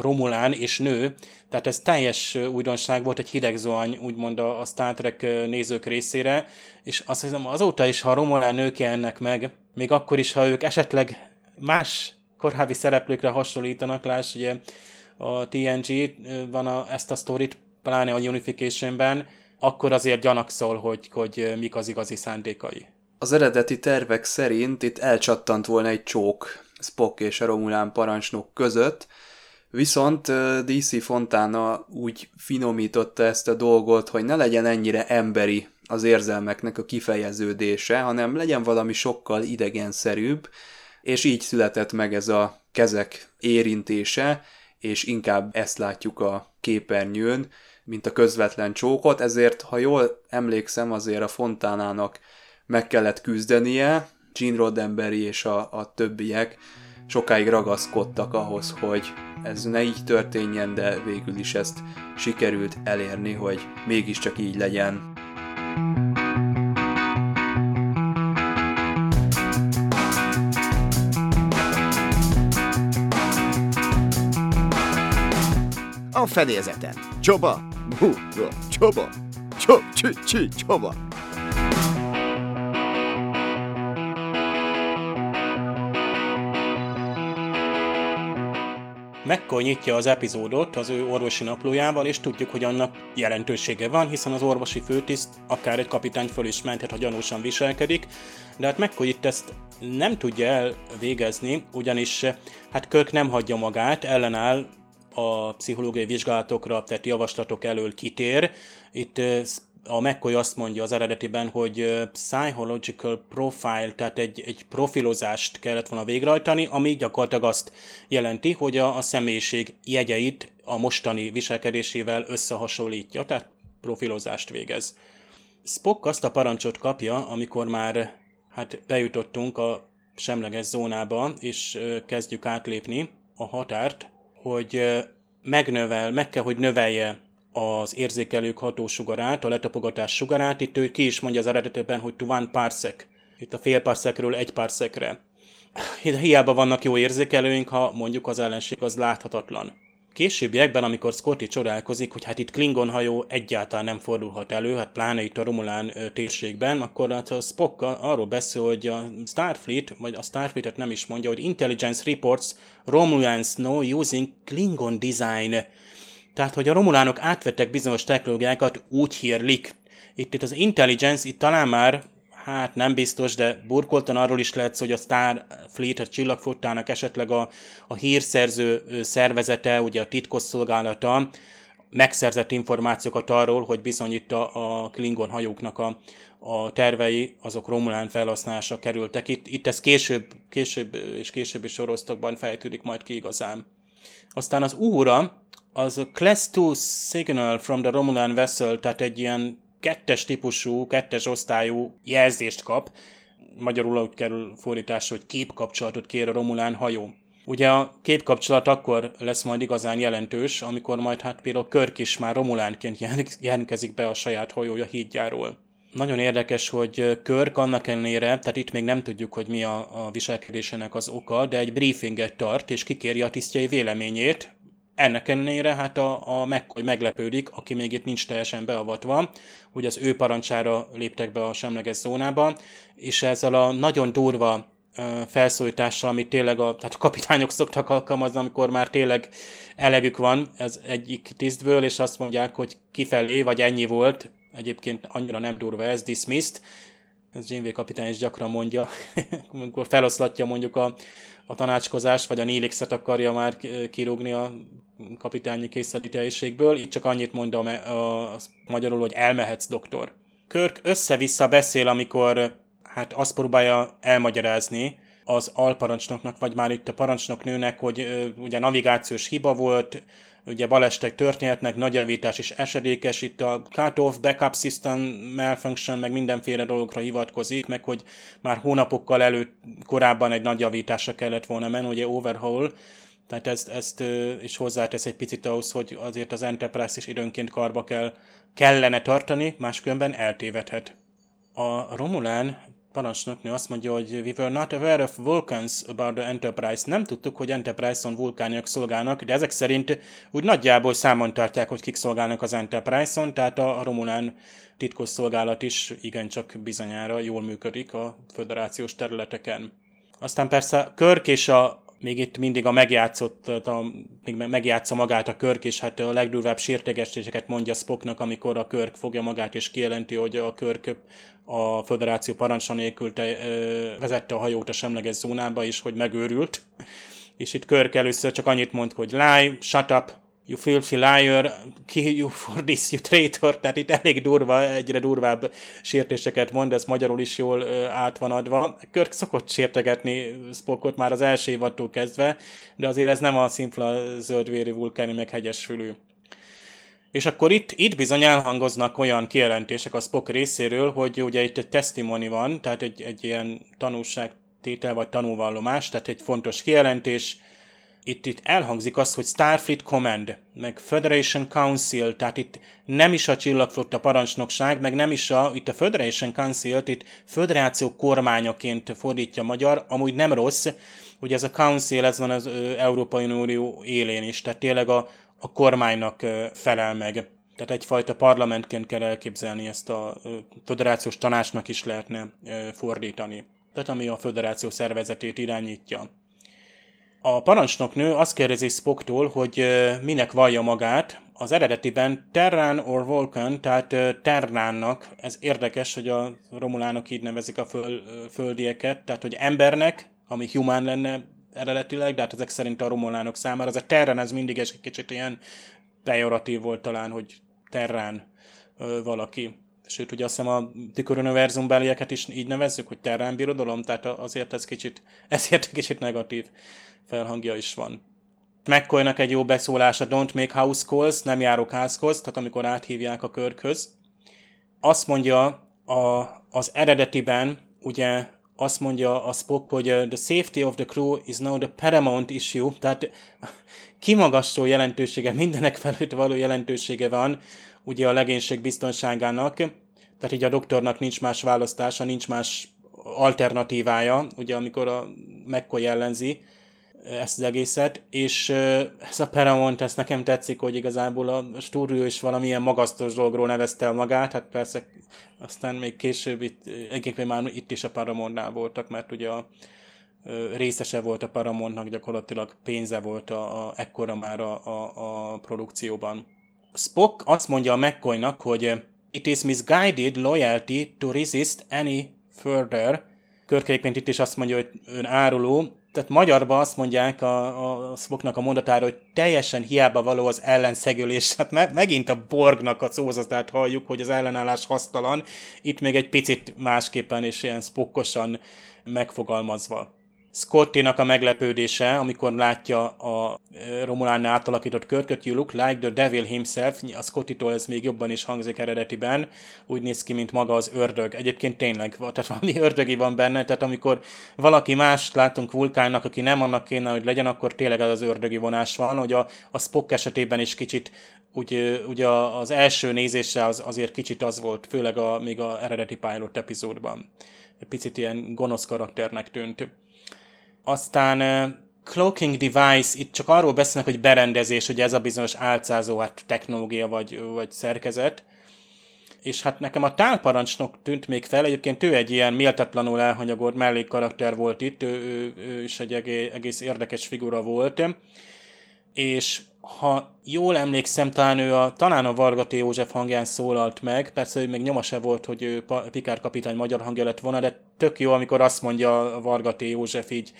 Romulán és nő, tehát ez teljes újdonság volt, egy hideg zoany, úgymond a, a Star Trek nézők részére, és azt hiszem azóta is, ha a Romulán nők jelennek meg, még akkor is, ha ők esetleg más korábbi szereplőkre hasonlítanak, láss, ugye a TNG van a, ezt a sztorit, pláne a Unification-ben, akkor azért gyanakszol, hogy, hogy mik az igazi szándékai. Az eredeti tervek szerint itt elcsattant volna egy csók Spock és a Romulán parancsnok között, viszont DC Fontana úgy finomította ezt a dolgot, hogy ne legyen ennyire emberi az érzelmeknek a kifejeződése, hanem legyen valami sokkal idegenszerűbb, és így született meg ez a kezek érintése, és inkább ezt látjuk a képernyőn, mint a közvetlen csókot, ezért, ha jól emlékszem, azért a Fontánának meg kellett küzdenie, Gene Roddenberry és a, a többiek sokáig ragaszkodtak ahhoz, hogy ez ne így történjen, de végül is ezt sikerült elérni, hogy mégiscsak így legyen. A fedélzeten. Csoba, buga, csoba, Csop, csü, csü, csaba. McCoy nyitja az epizódot az ő orvosi naplójával, és tudjuk, hogy annak jelentősége van, hiszen az orvosi főtiszt akár egy kapitány föl is menthet, ha gyanúsan viselkedik, de hát McCoy itt ezt nem tudja elvégezni, ugyanis hát Kirk nem hagyja magát, ellenáll a pszichológiai vizsgálatokra tett javaslatok elől kitér. Itt a McCoy azt mondja az eredetiben, hogy psychological profile, tehát egy, egy profilozást kellett volna végrehajtani, ami gyakorlatilag azt jelenti, hogy a, a személyiség jegyeit a mostani viselkedésével összehasonlítja, tehát profilozást végez. Spock azt a parancsot kapja, amikor már hát bejutottunk a semleges zónába, és kezdjük átlépni a határt, hogy megnövel, meg kell, hogy növelje az érzékelők hatósugarát, a letapogatás sugarát. Itt ő ki is mondja az eredetében, hogy to one parsec. Itt a fél parszekről egy parszekre. Hiába vannak jó érzékelőink, ha mondjuk az ellenség az láthatatlan. Későbbiekben, amikor Scotty csodálkozik, hogy hát itt Klingon hajó egyáltalán nem fordulhat elő, hát pláne itt a Romulán térségben, akkor hát a Spock arról beszél, hogy a Starfleet, vagy a Starfleet-et nem is mondja, hogy Intelligence Reports Romulans know using Klingon design. Tehát, hogy a romulánok átvettek bizonyos technológiákat, úgy hírlik. Itt, itt az Intelligence, itt talán már hát nem biztos, de burkoltan arról is lehet, hogy a Starfleet, a csillagfottának esetleg a, a hírszerző szervezete, ugye a titkosszolgálata megszerzett információkat arról, hogy bizony itt a, a Klingon hajóknak a, a tervei, azok Romulán felhasználásra kerültek. Itt, itt ez később, később és későbbi sorozatokban fejtődik majd ki igazán. Aztán az úra, az a Class 2 Signal from the Romulan Vessel, tehát egy ilyen kettes típusú, kettes osztályú jelzést kap, magyarul úgy kerül fordításra, hogy képkapcsolatot kér a Romulán hajó. Ugye a képkapcsolat akkor lesz majd igazán jelentős, amikor majd hát például Körk is már Romulánként jelentkezik be a saját hajója hídjáról. Nagyon érdekes, hogy Körk annak ellenére, tehát itt még nem tudjuk, hogy mi a, a viselkedésének az oka, de egy briefinget tart, és kikéri a tisztjei véleményét, ennek ellenére hát a, a McCoy meglepődik, aki még itt nincs teljesen beavatva, hogy az ő parancsára léptek be a semleges zónába, és ezzel a nagyon durva felszólítással, amit tényleg a, tehát a kapitányok szoktak alkalmazni, amikor már tényleg elegük van ez egyik tisztből, és azt mondják, hogy kifelé, vagy ennyi volt, egyébként annyira nem durva ez, dismissed, ez Janeway kapitány is gyakran mondja, amikor feloszlatja mondjuk a, a tanácskozást, vagy a Nélixet akarja már kirúgni a kapitányi készelítelyiségből, így csak annyit mondom a, a, magyarul, hogy elmehetsz, doktor. Körk össze-vissza beszél, amikor hát azt próbálja elmagyarázni az alparancsnoknak, vagy már itt a parancsnoknőnek, hogy ö, ugye navigációs hiba volt, ugye balestek történhetnek, nagy javítás is esedékes, itt a cut-off, backup system malfunction, meg mindenféle dologra hivatkozik, meg hogy már hónapokkal előtt korábban egy nagy javításra kellett volna menni, ugye overhaul, tehát ezt, ezt is hozzátesz egy picit ahhoz, hogy azért az Enterprise is időnként karba kell, kellene tartani, máskülönben eltévedhet. A Romulán parancsnoknő azt mondja, hogy we were not aware of Vulcans about the Enterprise. Nem tudtuk, hogy Enterprise-on vulkániak szolgálnak, de ezek szerint úgy nagyjából számon tartják, hogy kik szolgálnak az Enterprise-on, tehát a Romulán titkos szolgálat is igencsak bizonyára jól működik a föderációs területeken. Aztán persze Körk és a még itt mindig a megjátszott, a, még megjátsza magát a Körk, és hát a legdurvább sértegesítéseket mondja Spocknak, amikor a Körk fogja magát, és kijelenti, hogy a Körk a föderáció parancsa nélkül te, ö, vezette a hajót a semleges zónába, és hogy megőrült. És itt Körk először csak annyit mond, hogy lie, shut up, you filthy liar, kill you for this, you traitor, tehát itt elég durva, egyre durvább sértéseket mond, ez magyarul is jól át van adva. Körk szokott sértegetni Spockot már az első évattól kezdve, de azért ez nem a szimpla zöldvéri vulkáni meg hegyes fülű. És akkor itt, itt bizony elhangoznak olyan kijelentések a Spock részéről, hogy ugye itt egy testimony van, tehát egy, egy ilyen tanúságtétel vagy tanúvallomás, tehát egy fontos kijelentés, itt, itt elhangzik az, hogy Starfleet Command, meg Federation Council, tehát itt nem is a csillagflotta parancsnokság, meg nem is a, itt a Federation Council-t itt föderáció kormányaként fordítja magyar, amúgy nem rossz, hogy ez a Council, ez van az Európai Unió élén is, tehát tényleg a, a kormánynak felel meg. Tehát egyfajta parlamentként kell elképzelni ezt a föderációs tanácsnak is lehetne fordítani. Tehát ami a föderáció szervezetét irányítja. A parancsnoknő azt kérdezi Spocktól, hogy minek vallja magát. Az eredetiben Terran or Vulcan, tehát Terránnak, ez érdekes, hogy a romulánok így nevezik a föl, földieket, tehát hogy embernek, ami humán lenne eredetileg, de hát ezek szerint a romulánok számára, az a Terran ez mindig egy kicsit ilyen pejoratív volt talán, hogy Terrán valaki. Sőt, ugye azt hiszem a tüköruniverzum belieket is így nevezzük, hogy Terrán birodalom, tehát azért ez kicsit, ezért kicsit negatív felhangja is van. mccoy egy jó beszólása, don't make house calls, nem járok házhoz, tehát amikor áthívják a körkhöz. Azt mondja a, az eredetiben, ugye azt mondja a Spock, hogy the safety of the crew is now the paramount issue, tehát kimagasló jelentősége, mindenek felett való jelentősége van ugye a legénység biztonságának, tehát így a doktornak nincs más választása, nincs más alternatívája, ugye amikor a McCoy jellenzi, ezt az egészet, és ez a Paramount, ezt nekem tetszik, hogy igazából a stúdió is valamilyen magasztos dologról nevezte el magát, hát persze aztán még később itt, egyébként már itt is a Paramountnál voltak, mert ugye a részese volt a Paramountnak, gyakorlatilag pénze volt a, a, ekkora már a, a, a produkcióban. Spock azt mondja a McCoynak, hogy it is misguided loyalty to resist any further. Körképpen itt is azt mondja, hogy ön áruló, tehát magyarban azt mondják a, a Spocknak a mondatára, hogy teljesen hiába való az ellenszegülés. Hát me, megint a Borgnak a szózatát halljuk, hogy az ellenállás hasztalan, itt még egy picit másképpen és ilyen spokkosan megfogalmazva. Scottinak a meglepődése, amikor látja a Romulán átalakított körköt, you look like the devil himself, a Scottitól ez még jobban is hangzik eredetiben, úgy néz ki, mint maga az ördög. Egyébként tényleg, tehát valami ördögi van benne, tehát amikor valaki más látunk vulkánnak, aki nem annak kéne, hogy legyen, akkor tényleg az az ördögi vonás van, hogy a, a Spock esetében is kicsit úgy, ugye az első nézésre az, azért kicsit az volt, főleg a, még a eredeti pilot epizódban. Egy picit ilyen gonosz karakternek tűnt. Aztán cloaking device, itt csak arról beszélnek, hogy berendezés, hogy ez a bizonyos álcázó hát technológia vagy, vagy szerkezet. És hát nekem a tálparancsnok tűnt még fel, egyébként ő egy ilyen méltatlanul elhanyagolt mellékkarakter volt itt, ő, ő, ő is egy egész, egész érdekes figura volt. És ha jól emlékszem, talán ő a, talán a Vargati József hangján szólalt meg, persze ő még nyoma se volt, hogy ő Pikár kapitány magyar hangja lett volna, de tök jó, amikor azt mondja a Vargati József így,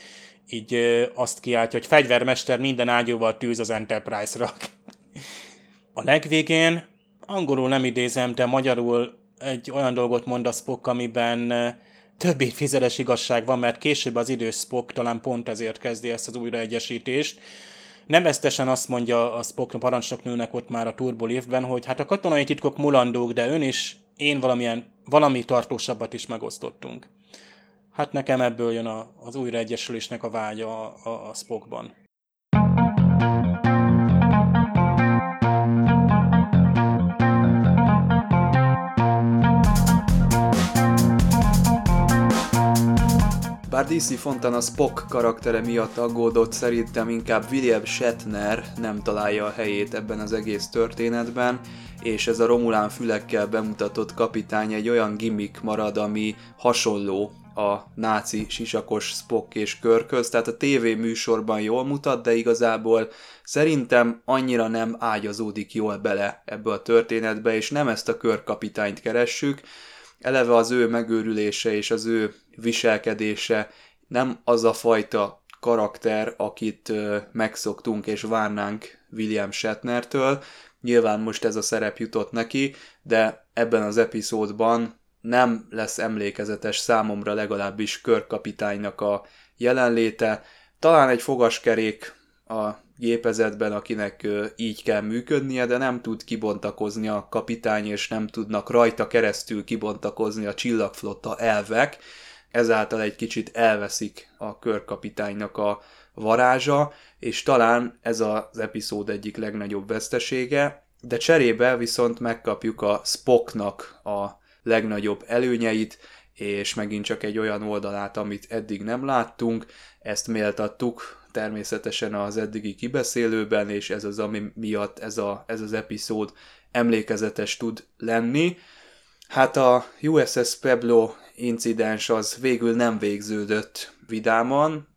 így azt kiáltja, hogy fegyvermester minden ágyúval tűz az Enterprise-ra. A legvégén, angolul nem idézem, de magyarul egy olyan dolgot mond a Spock, amiben több fizeles igazság van, mert később az idős Spock talán pont ezért kezdi ezt az újraegyesítést, neveztesen azt mondja a Spock parancsnoknőnek ott már a Turbo Liftben, hogy hát a katonai titkok mulandók, de ön is, én valamilyen, valami tartósabbat is megosztottunk. Hát nekem ebből jön a, az újraegyesülésnek a vágya a, a, a Spockban. Bár DC Fontana Spock karaktere miatt aggódott, szerintem inkább William Shatner nem találja a helyét ebben az egész történetben, és ez a Romulán fülekkel bemutatott kapitány egy olyan gimmick marad, ami hasonló a náci sisakos Spock és Körköz, tehát a TV műsorban jól mutat, de igazából szerintem annyira nem ágyazódik jól bele ebbe a történetbe, és nem ezt a körkapitányt keressük, eleve az ő megőrülése és az ő viselkedése nem az a fajta karakter, akit megszoktunk és várnánk William Shatnertől. Nyilván most ez a szerep jutott neki, de ebben az epizódban nem lesz emlékezetes számomra legalábbis körkapitánynak a jelenléte. Talán egy fogaskerék a gépezetben, akinek így kell működnie, de nem tud kibontakozni a kapitány, és nem tudnak rajta keresztül kibontakozni a csillagflotta elvek, ezáltal egy kicsit elveszik a körkapitánynak a varázsa, és talán ez az epizód egyik legnagyobb vesztesége, de cserébe viszont megkapjuk a Spocknak a legnagyobb előnyeit, és megint csak egy olyan oldalát, amit eddig nem láttunk, ezt méltattuk természetesen az eddigi kibeszélőben, és ez az, ami miatt ez, a, ez az epizód emlékezetes tud lenni. Hát a USS Pueblo incidens az végül nem végződött vidáman,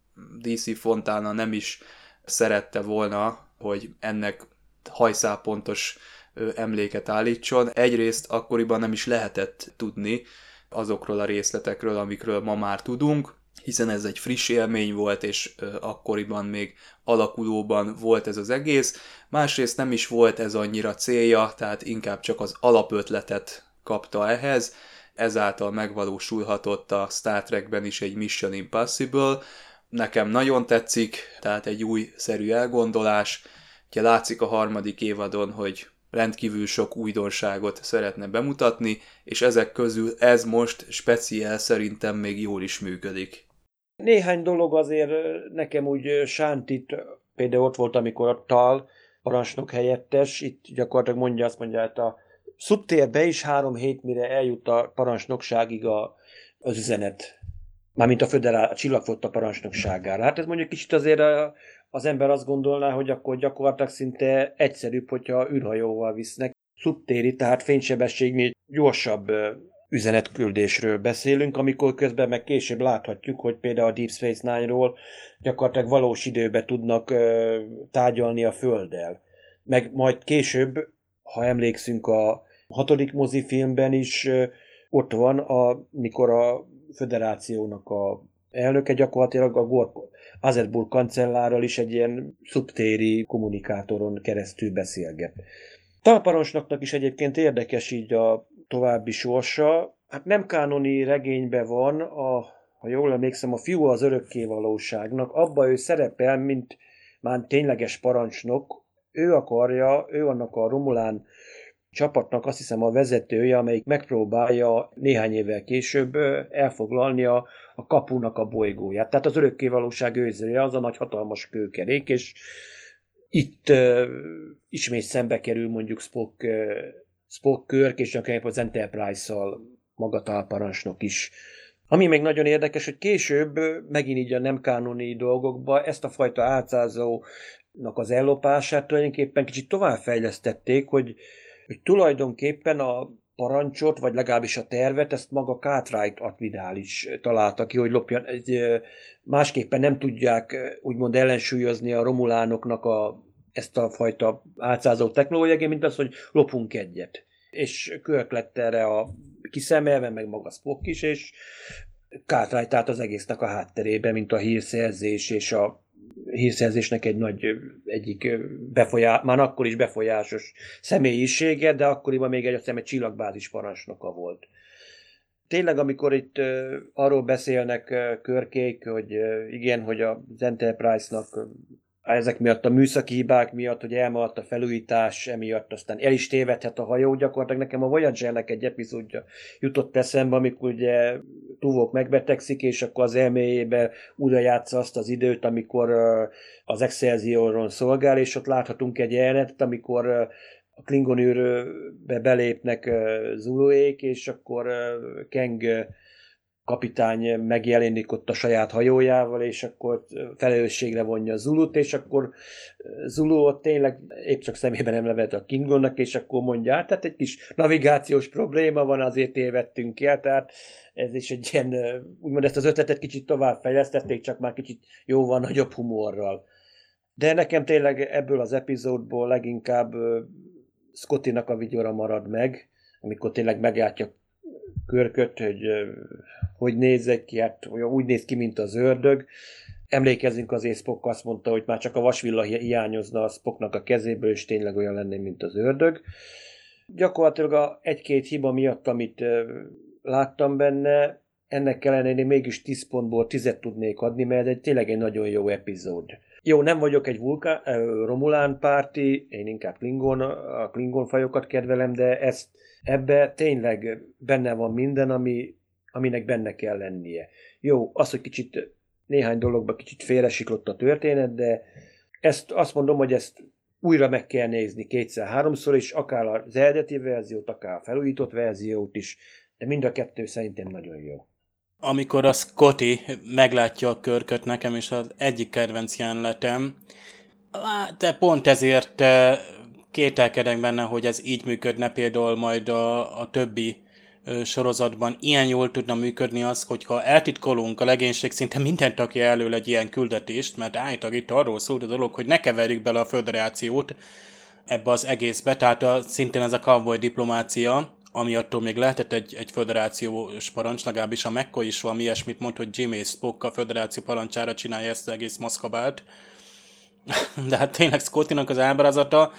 DC Fontana nem is szerette volna, hogy ennek hajszápontos emléket állítson. Egyrészt akkoriban nem is lehetett tudni azokról a részletekről, amikről ma már tudunk, hiszen ez egy friss élmény volt, és akkoriban még alakulóban volt ez az egész. Másrészt nem is volt ez annyira célja, tehát inkább csak az alapötletet kapta ehhez, ezáltal megvalósulhatott a Star Trekben is egy Mission Impossible. Nekem nagyon tetszik, tehát egy új szerű elgondolás. Ugye látszik a harmadik évadon, hogy rendkívül sok újdonságot szeretne bemutatni, és ezek közül ez most speciál szerintem még jól is működik. Néhány dolog azért nekem úgy sántit, például ott volt, amikor a Tal parancsnok helyettes, itt gyakorlatilag mondja azt mondja, hát a szubtérbe is három hét, mire eljut a parancsnokságig a, az üzenet. Mármint a föderál, a csillagfotta parancsnokságára. Hát ez mondjuk kicsit azért a, az ember azt gondolná, hogy akkor gyakorlatilag szinte egyszerűbb, hogyha űrhajóval visznek. Szubtéri, tehát fénysebességnél gyorsabb üzenetküldésről beszélünk, amikor közben meg később láthatjuk, hogy például a Deep Space Nine-ról gyakorlatilag valós időbe tudnak ö, tárgyalni a Földdel. Meg majd később, ha emlékszünk a hatodik mozifilmben is, ott van, a, mikor a föderációnak a elnöke gyakorlatilag a Gork Azerburg kancellárral is egy ilyen szubtéri kommunikátoron keresztül beszélget. Talparancsnoknak is egyébként érdekes így a további sorsa. Hát nem kánoni regényben van, a, ha jól emlékszem, a fiú az örökké valóságnak. Abba ő szerepel, mint már tényleges parancsnok. Ő akarja, ő annak a Romulán csapatnak azt hiszem a vezetője, amelyik megpróbálja néhány évvel később elfoglalni a, a kapunak a bolygóját. Tehát az örökkévalóság őrzője az a nagy hatalmas kőkerék, és itt uh, ismét szembe kerül mondjuk Spock, uh, Spock Körk, és akár az Enterprise-szal maga parancsnok is. Ami még nagyon érdekes, hogy később megint így a nem kánoni dolgokba ezt a fajta átszázónak az ellopását tulajdonképpen kicsit továbbfejlesztették, hogy hogy tulajdonképpen a parancsot, vagy legalábbis a tervet, ezt maga Cartwright admirál is találta ki, hogy lopjan, egy, másképpen nem tudják úgymond ellensúlyozni a romulánoknak a, ezt a fajta átszázó technológiát, mint az, hogy lopunk egyet. És Körk lett erre a kiszemelve, meg maga Spock is, és Cartwright tehát az egésznek a hátterébe, mint a hírszerzés és a hírszerzésnek egy nagy egyik befolyás, már akkor is befolyásos személyisége, de akkoriban még egy, azt hiszem, egy csillagbázis parancsnoka volt. Tényleg, amikor itt arról beszélnek körkék, hogy igen, hogy az Enterprise-nak ezek miatt a műszaki hibák miatt, hogy elmaradt a felújítás, emiatt aztán el is tévedhet a hajó. Gyakorlatilag nekem a Voyager-nek egy epizódja jutott eszembe, amikor ugye Tuvok megbetegszik, és akkor az elméjébe újra játsza azt az időt, amikor az Excelsioron szolgál, és ott láthatunk egy jelenetet, amikor a Klingon űrbe belépnek Zuluék, és akkor Keng kapitány megjelenik ott a saját hajójával, és akkor felelősségre vonja Zulut, és akkor Zulu ott tényleg épp csak szemében nem levet a Kingonnak, és akkor mondja, hát, tehát egy kis navigációs probléma van, azért tévedtünk el, tehát ez is egy ilyen, úgymond ezt az ötletet kicsit tovább fejlesztették, csak már kicsit jóval nagyobb humorral. De nekem tényleg ebből az epizódból leginkább Scottinak a vigyora marad meg, amikor tényleg megjátja körköt, hogy hogy nézek ki, hát úgy néz ki, mint az ördög. Emlékezzünk az Spock azt mondta, hogy már csak a vasvilla hiányozna a Spocknak a kezéből, és tényleg olyan lenne, mint az ördög. Gyakorlatilag a egy-két hiba miatt, amit láttam benne, ennek ellenére mégis 10 pontból 10 tudnék adni, mert egy tényleg egy nagyon jó epizód. Jó, nem vagyok egy vulkán, Romulán párti, én inkább Klingon, a Klingon fajokat kedvelem, de ezt, ebbe tényleg benne van minden, ami aminek benne kell lennie. Jó, az, hogy kicsit néhány dologba kicsit félresiklott a történet, de ezt azt mondom, hogy ezt újra meg kell nézni kétszer-háromszor is, akár az eredeti verziót, akár a felújított verziót is, de mind a kettő szerintem nagyon jó. amikor a Scotty meglátja a körköt, nekem is az egyik kedvenc jelenetem, de pont ezért kételkedek benne, hogy ez így működne például majd a, a többi sorozatban. Ilyen jól tudna működni az, hogyha eltitkolunk a legénység szinte minden tagja elől egy ilyen küldetést, mert állítólag itt arról szól a dolog, hogy ne keverjük bele a föderációt ebbe az egészbe, tehát a, szintén ez a cowboy diplomácia, ami attól még lehetett egy, egy föderációs parancs, legalábbis a McCoy is valami ilyesmit mond, hogy Jimmy Spock a föderáció parancsára csinálja ezt az egész maszkabát. De hát tényleg Scottinak az ábrázata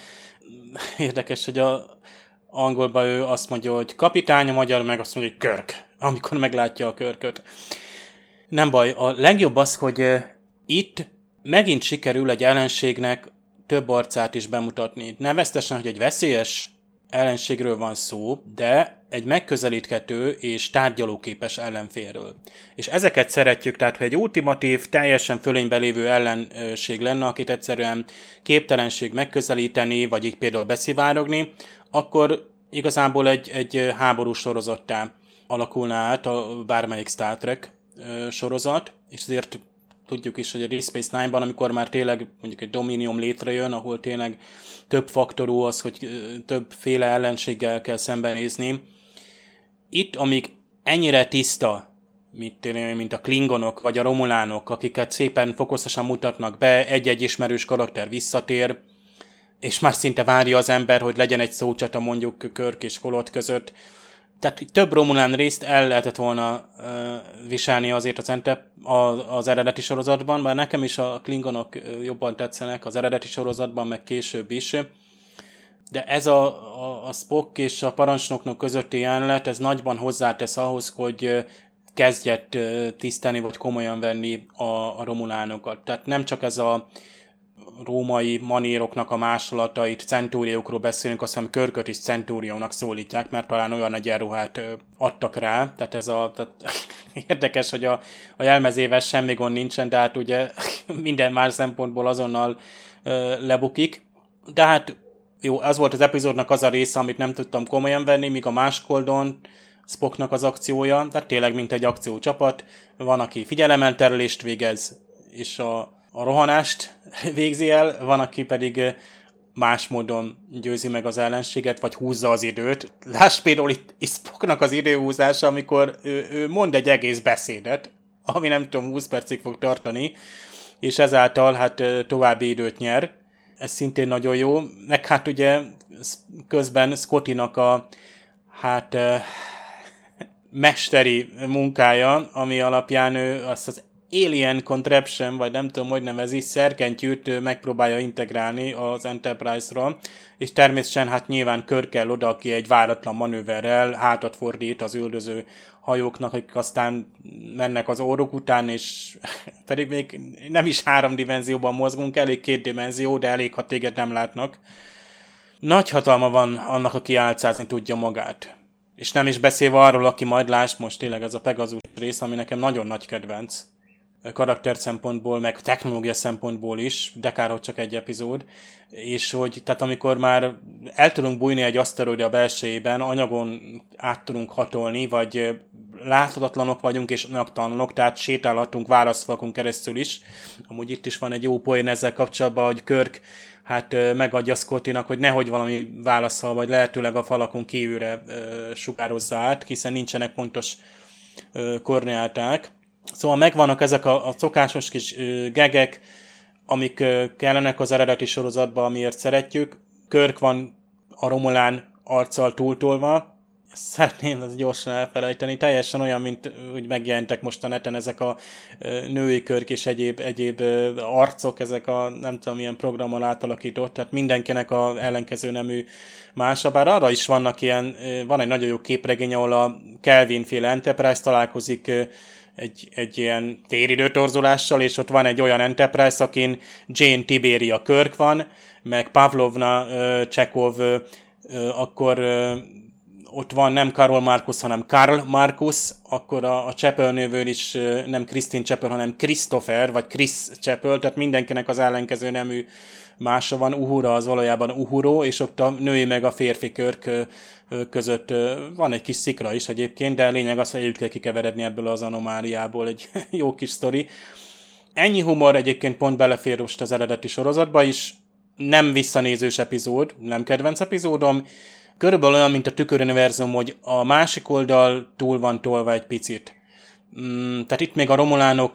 érdekes, hogy a angolban ő azt mondja, hogy kapitány, a magyar meg azt mondja, hogy körk, amikor meglátja a körköt. Nem baj, a legjobb az, hogy itt megint sikerül egy ellenségnek több arcát is bemutatni. Neveztesen, hogy egy veszélyes ellenségről van szó, de egy megközelíthető és tárgyalóképes ellenfélről. És ezeket szeretjük, tehát hogy egy ultimatív, teljesen fölénybe lévő ellenség lenne, akit egyszerűen képtelenség megközelíteni, vagy így például beszivárogni, akkor igazából egy, egy háborús sorozattá alakulna át a bármelyik Star Trek sorozat, és azért tudjuk is, hogy a Deep Space Nine-ban, amikor már tényleg mondjuk egy Dominium létrejön, ahol tényleg több faktorú az, hogy többféle ellenséggel kell szembenézni. Itt, amíg ennyire tiszta, mint, mint a klingonok vagy a romulánok, akiket szépen fokozatosan mutatnak be, egy-egy ismerős karakter visszatér, és már szinte várja az ember, hogy legyen egy szócsata mondjuk Körk és Kolot között. Tehát több Romulán részt el lehetett volna uh, viselni azért az, ente, az, az eredeti sorozatban, mert nekem is a Klingonok jobban tetszenek az eredeti sorozatban, meg később is. De ez a, a, a Spock és a parancsnoknak közötti jelenet, ez nagyban hozzátesz ahhoz, hogy kezdjet tisztelni, vagy komolyan venni a, a romulánokat. Tehát nem csak ez a római manéroknak a másolatait, centúriókról beszélünk, azt hiszem Körköt is centúriónak szólítják, mert talán olyan egyenruhát adtak rá, tehát ez a, tehát érdekes, hogy a, a jelmezével semmi gond nincsen, de hát ugye minden más szempontból azonnal lebukik. De hát jó, az volt az epizódnak az a része, amit nem tudtam komolyan venni, míg a máskoldon Spocknak az akciója, tehát tényleg mint egy akciócsapat, van, aki figyelemelterelést végez, és a a rohanást végzi el, van, aki pedig más módon győzi meg az ellenséget, vagy húzza az időt. Láss például itt Spocknak az időhúzása, amikor ő, ő mond egy egész beszédet, ami nem tudom, 20 percig fog tartani, és ezáltal hát további időt nyer. Ez szintén nagyon jó. Meg hát ugye közben Scottinak a hát mesteri munkája, ami alapján ő azt az Alien Contraption, vagy nem tudom, hogy nevezi, szerkentyűt megpróbálja integrálni az Enterprise-ra, és természetesen hát nyilván kör kell oda, aki egy váratlan manőverrel hátat fordít az üldöző hajóknak, akik aztán mennek az órok után, és pedig még nem is három dimenzióban mozgunk, elég két dimenzió, de elég, ha téged nem látnak. Nagy hatalma van annak, aki álcázni tudja magát. És nem is beszélve arról, aki majd lásd most tényleg ez a Pegasus rész, ami nekem nagyon nagy kedvenc karakter szempontból, meg technológia szempontból is, de kár, hogy csak egy epizód, és hogy tehát amikor már el tudunk bújni egy aszteroida belsejében, anyagon át tudunk hatolni, vagy láthatatlanok vagyunk és anyagtalanok, tehát sétálhatunk válaszfalakon keresztül is. Amúgy itt is van egy jó poén ezzel kapcsolatban, hogy Körk hát megadja Scottinak, hogy nehogy valami válaszol, vagy lehetőleg a falakon kívülre sugározza át, hiszen nincsenek pontos korneáták Szóval megvannak ezek a, a szokásos kis ö, gegek, amik ö, kellenek az eredeti sorozatba, amiért szeretjük. Körk van a Romulán arccal túltolva, szeretném ezt gyorsan elfelejteni, teljesen olyan, mint úgy megjelentek most a neten ezek a női körk és egyéb, egyéb arcok, ezek a nem tudom milyen programmal átalakított, tehát mindenkinek a ellenkező nemű mása, bár arra is vannak ilyen, van egy nagyon jó képregény, ahol a Kelvin féle Enterprise találkozik egy, egy ilyen téridőtorzulással, és ott van egy olyan Enterprise, akin Jane Tiberia Körk van, meg Pavlovna Csekov akkor ott van nem Karol Markus, hanem Karl Markus, akkor a, a Chapel is nem Kristin Chapel, hanem Christopher, vagy Chris Chapel, tehát mindenkinek az ellenkező nemű mása van, Uhura az valójában Uhuro, és ott a női meg a férfi körk között van egy kis szikra is egyébként, de lényeg az, hogy együtt kell kikeveredni ebből az anomáliából egy jó kis sztori. Ennyi humor egyébként pont belefér most az eredeti sorozatba is, nem visszanézős epizód, nem kedvenc epizódom, körülbelül olyan, mint a tüköruniverzum, hogy a másik oldal túl van tolva egy picit. Mm, tehát itt még a romulánok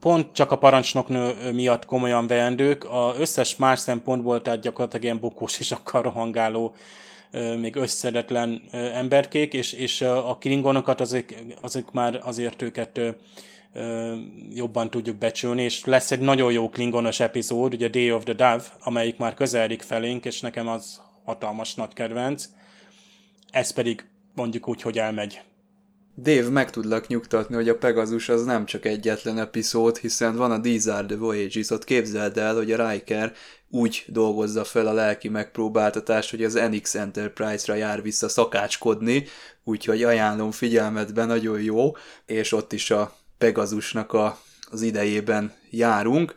pont csak a parancsnoknő miatt komolyan veendők, a összes más szempontból, tehát gyakorlatilag ilyen bukós és akkor rohangáló, még összedetlen emberkék, és, és a klingonokat azok, azok már azért őket jobban tudjuk becsülni, és lesz egy nagyon jó klingonos epizód, ugye Day of the Dove, amelyik már közeledik felénk, és nekem az hatalmas nagy kedvenc. Ez pedig mondjuk úgy, hogy elmegy. Dave, meg tudlak nyugtatni, hogy a Pegasus az nem csak egyetlen epizód, hiszen van a These Are the Voyages, ott képzeld el, hogy a Riker úgy dolgozza fel a lelki megpróbáltatást, hogy az NX Enterprise-ra jár vissza szakácskodni, úgyhogy ajánlom figyelmetben, nagyon jó, és ott is a Pegasusnak a, az idejében járunk.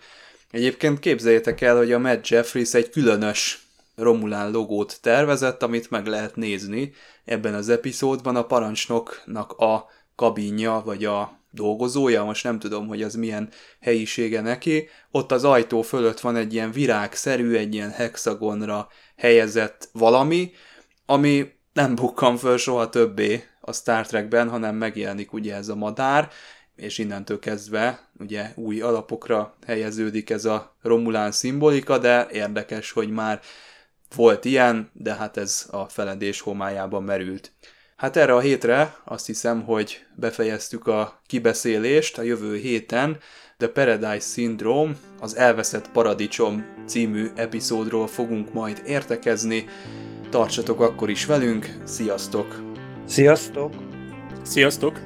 Egyébként képzeljétek el, hogy a Matt Jeffries egy különös Romulán logót tervezett, amit meg lehet nézni ebben az epizódban. A parancsnoknak a kabinja, vagy a dolgozója, most nem tudom, hogy az milyen helyisége neki, ott az ajtó fölött van egy ilyen virágszerű, egy ilyen hexagonra helyezett valami, ami nem bukkan föl soha többé a Star Trekben, hanem megjelenik ugye ez a madár, és innentől kezdve ugye új alapokra helyeződik ez a Romulán szimbolika, de érdekes, hogy már volt ilyen, de hát ez a feledés homályában merült. Hát erre a hétre azt hiszem, hogy befejeztük a kibeszélést a jövő héten, The Paradise Syndrome, az Elveszett Paradicsom című epizódról fogunk majd értekezni. Tartsatok akkor is velünk, sziasztok! Sziasztok! Sziasztok!